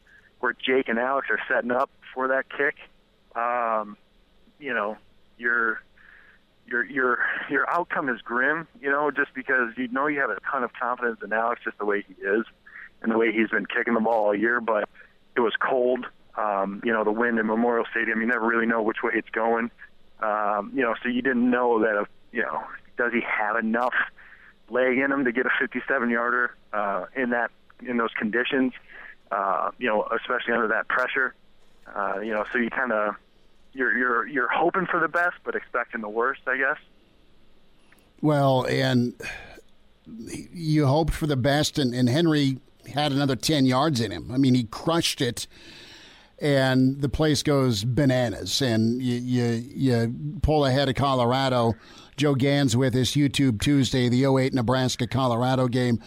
where Jake and Alex are setting up for that kick, um, you know, your your your your outcome is grim, you know, just because you know you have a ton of confidence in Alex just the way he is and the way he's been kicking the ball all year, but it was cold. Um, you know, the wind in Memorial Stadium, you never really know which way it's going. Um, you know, so you didn't know that, uh, you know, does he have enough leg in him to get a 57 yarder uh, in that in those conditions? Uh, you know, especially under that pressure. Uh, you know, so you kind of you're you're you're hoping for the best, but expecting the worst, I guess. Well, and you hoped for the best, and, and Henery had another 10 yards in him. I mean, he crushed it, and the place goes bananas. And you, you, you pull ahead of Colorado. Joe Ganz with us, YouTube Tuesday, the 08 Nebraska Colorado game.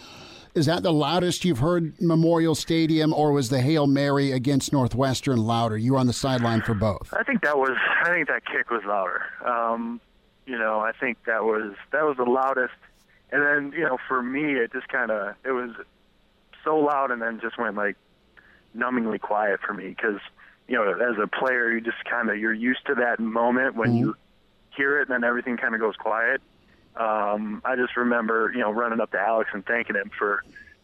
Is that the loudest you've heard Memorial Stadium, or was the Hail Mary against Northwestern louder? You were on the sideline for both. I think that was I think that kick was louder. Um, you know, I think that was that was the loudest. And then you know, for me, it just kind of it was so loud, and then just went like numbingly quiet for me because you know, as a player, you just kind of you're used to that moment when you hear it, and then everything kind of goes quiet. Um, I just remember, you know, running up to Alex and thanking him for,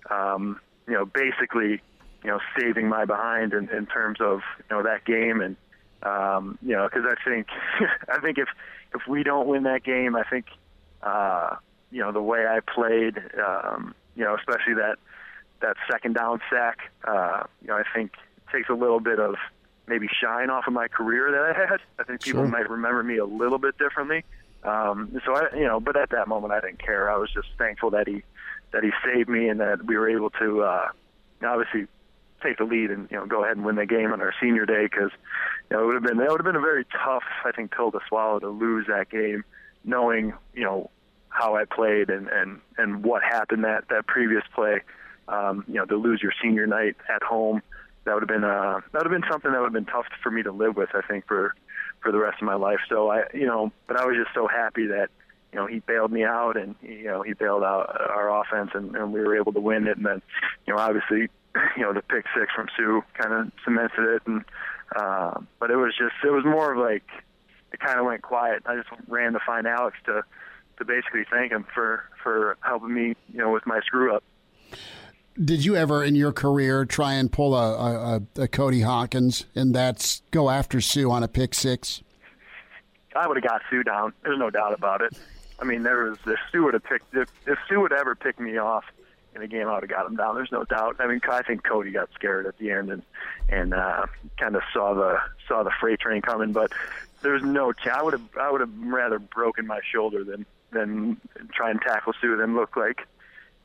um, you know, basically, you know, saving my behind in, in terms of, you know, that game. And, um, you know, because I think, I think if, if we don't win that game, I think, uh, you know, the way I played, um, you know, especially that, that second down sack, uh, you know, I think takes a little bit of maybe shine off of my career that I had. I think people Sure. might remember me a little bit differently. Um, so I, you know, but at that moment I didn't care. I was just thankful that he, that he saved me and that we were able to, uh, obviously take the lead and, you know, go ahead and win the game on our senior day because, you know, it would have been, that would have been a very tough, I think, pill to swallow to lose that game knowing, you know, how I played and, and, and what happened that, that previous play, um, you know, to lose your senior night at home. That would have been, uh, that would have been something that would have been tough for me to live with, I think, for, for the rest of my life. So I, you know, but I was just so happy that, you know, he bailed me out and, you know, he bailed out our offense and, and we were able to win it. And then, you know, obviously, you know, the pick six from Suh kind of cemented it. And, uh, but it was just, it was more of like, it kind of went quiet. I just ran to find Alex to, to basically thank him for, for helping me, you know, with my screw up. Did you ever in your career try and pull a, a, a- Cody Hawkins and that's go after Suh on a pick six? I would have got Suh down. There's no doubt about it. I mean, there was if Suh would have picked if, if Suh would ever pick me off in a game, I would have got him down. There's no doubt. I mean, I think Cody got scared at the end and and uh, kind of saw the saw the freight train coming. But there's no chance. I would have I would have rather broken my shoulder than than try and tackle Suh than look like.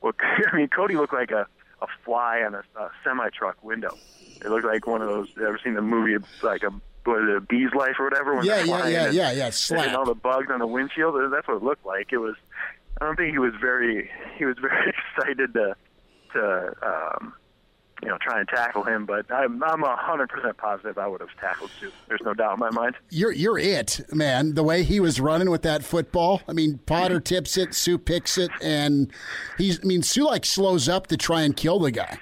Well, I mean, Cody looked like a a fly on a, a semi truck window. It looked like one of those. Ever seen the movie like a what is it, a bee's life or whatever? When Yeah, yeah, yeah, and- yeah, yeah, and all the bugs on the windshield. That's what it looked like. It was. I don't think he was very. He was very excited to to um, you know try and tackle him. But I'm I'm a hundred percent positive I would have tackled Suh. There's no doubt in my mind. You're you're it, man. The way he was running with that football. I mean, Potter tips it, Suh picks it, and he's. I mean, Suh like slows up to try and kill the guy.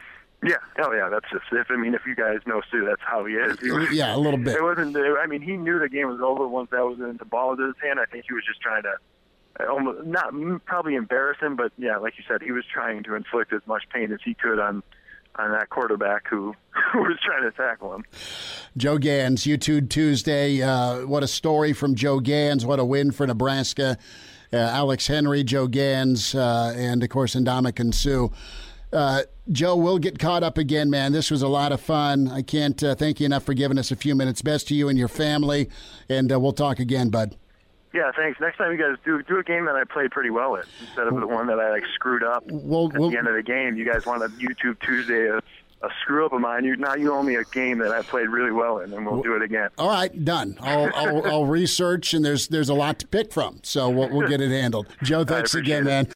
Yeah, oh yeah, that's just if I mean if you guys know Suh, that's how he is. He was- Yeah, a little bit. It wasn't. I mean, he knew the game was over once that was in the ball was in his hand. I think he was just trying to uh, almost not probably embarrass him, but yeah, like you said, he was trying to inflict as much pain as he could on on that quarterback who, who was trying to tackle him. Joe Ganz, YouTube Tuesday. Uh, what a story from Joe Ganz. What a win for Nebraska. Uh, Alex Henery, Joe Ganz, uh, and of course, Ndamukong Suh. Uh, Joe, we'll get caught up again, man. This was a lot of fun. I can't uh, thank you enough for giving us a few minutes. Best to you and your family, and uh, we'll talk again, bud. Yeah, thanks. Next time you guys do do a game that I played pretty well at instead of the one that I like screwed up well, at the end of the game. You guys want a YouTube Tuesday a, a screw up of mine. You now you owe me a game that I played really well in, and we'll do it again. All right, done. I'll, I'll, I'll research, and there's there's a lot to pick from, so we'll, we'll get it handled. Joe, thanks again, it. man.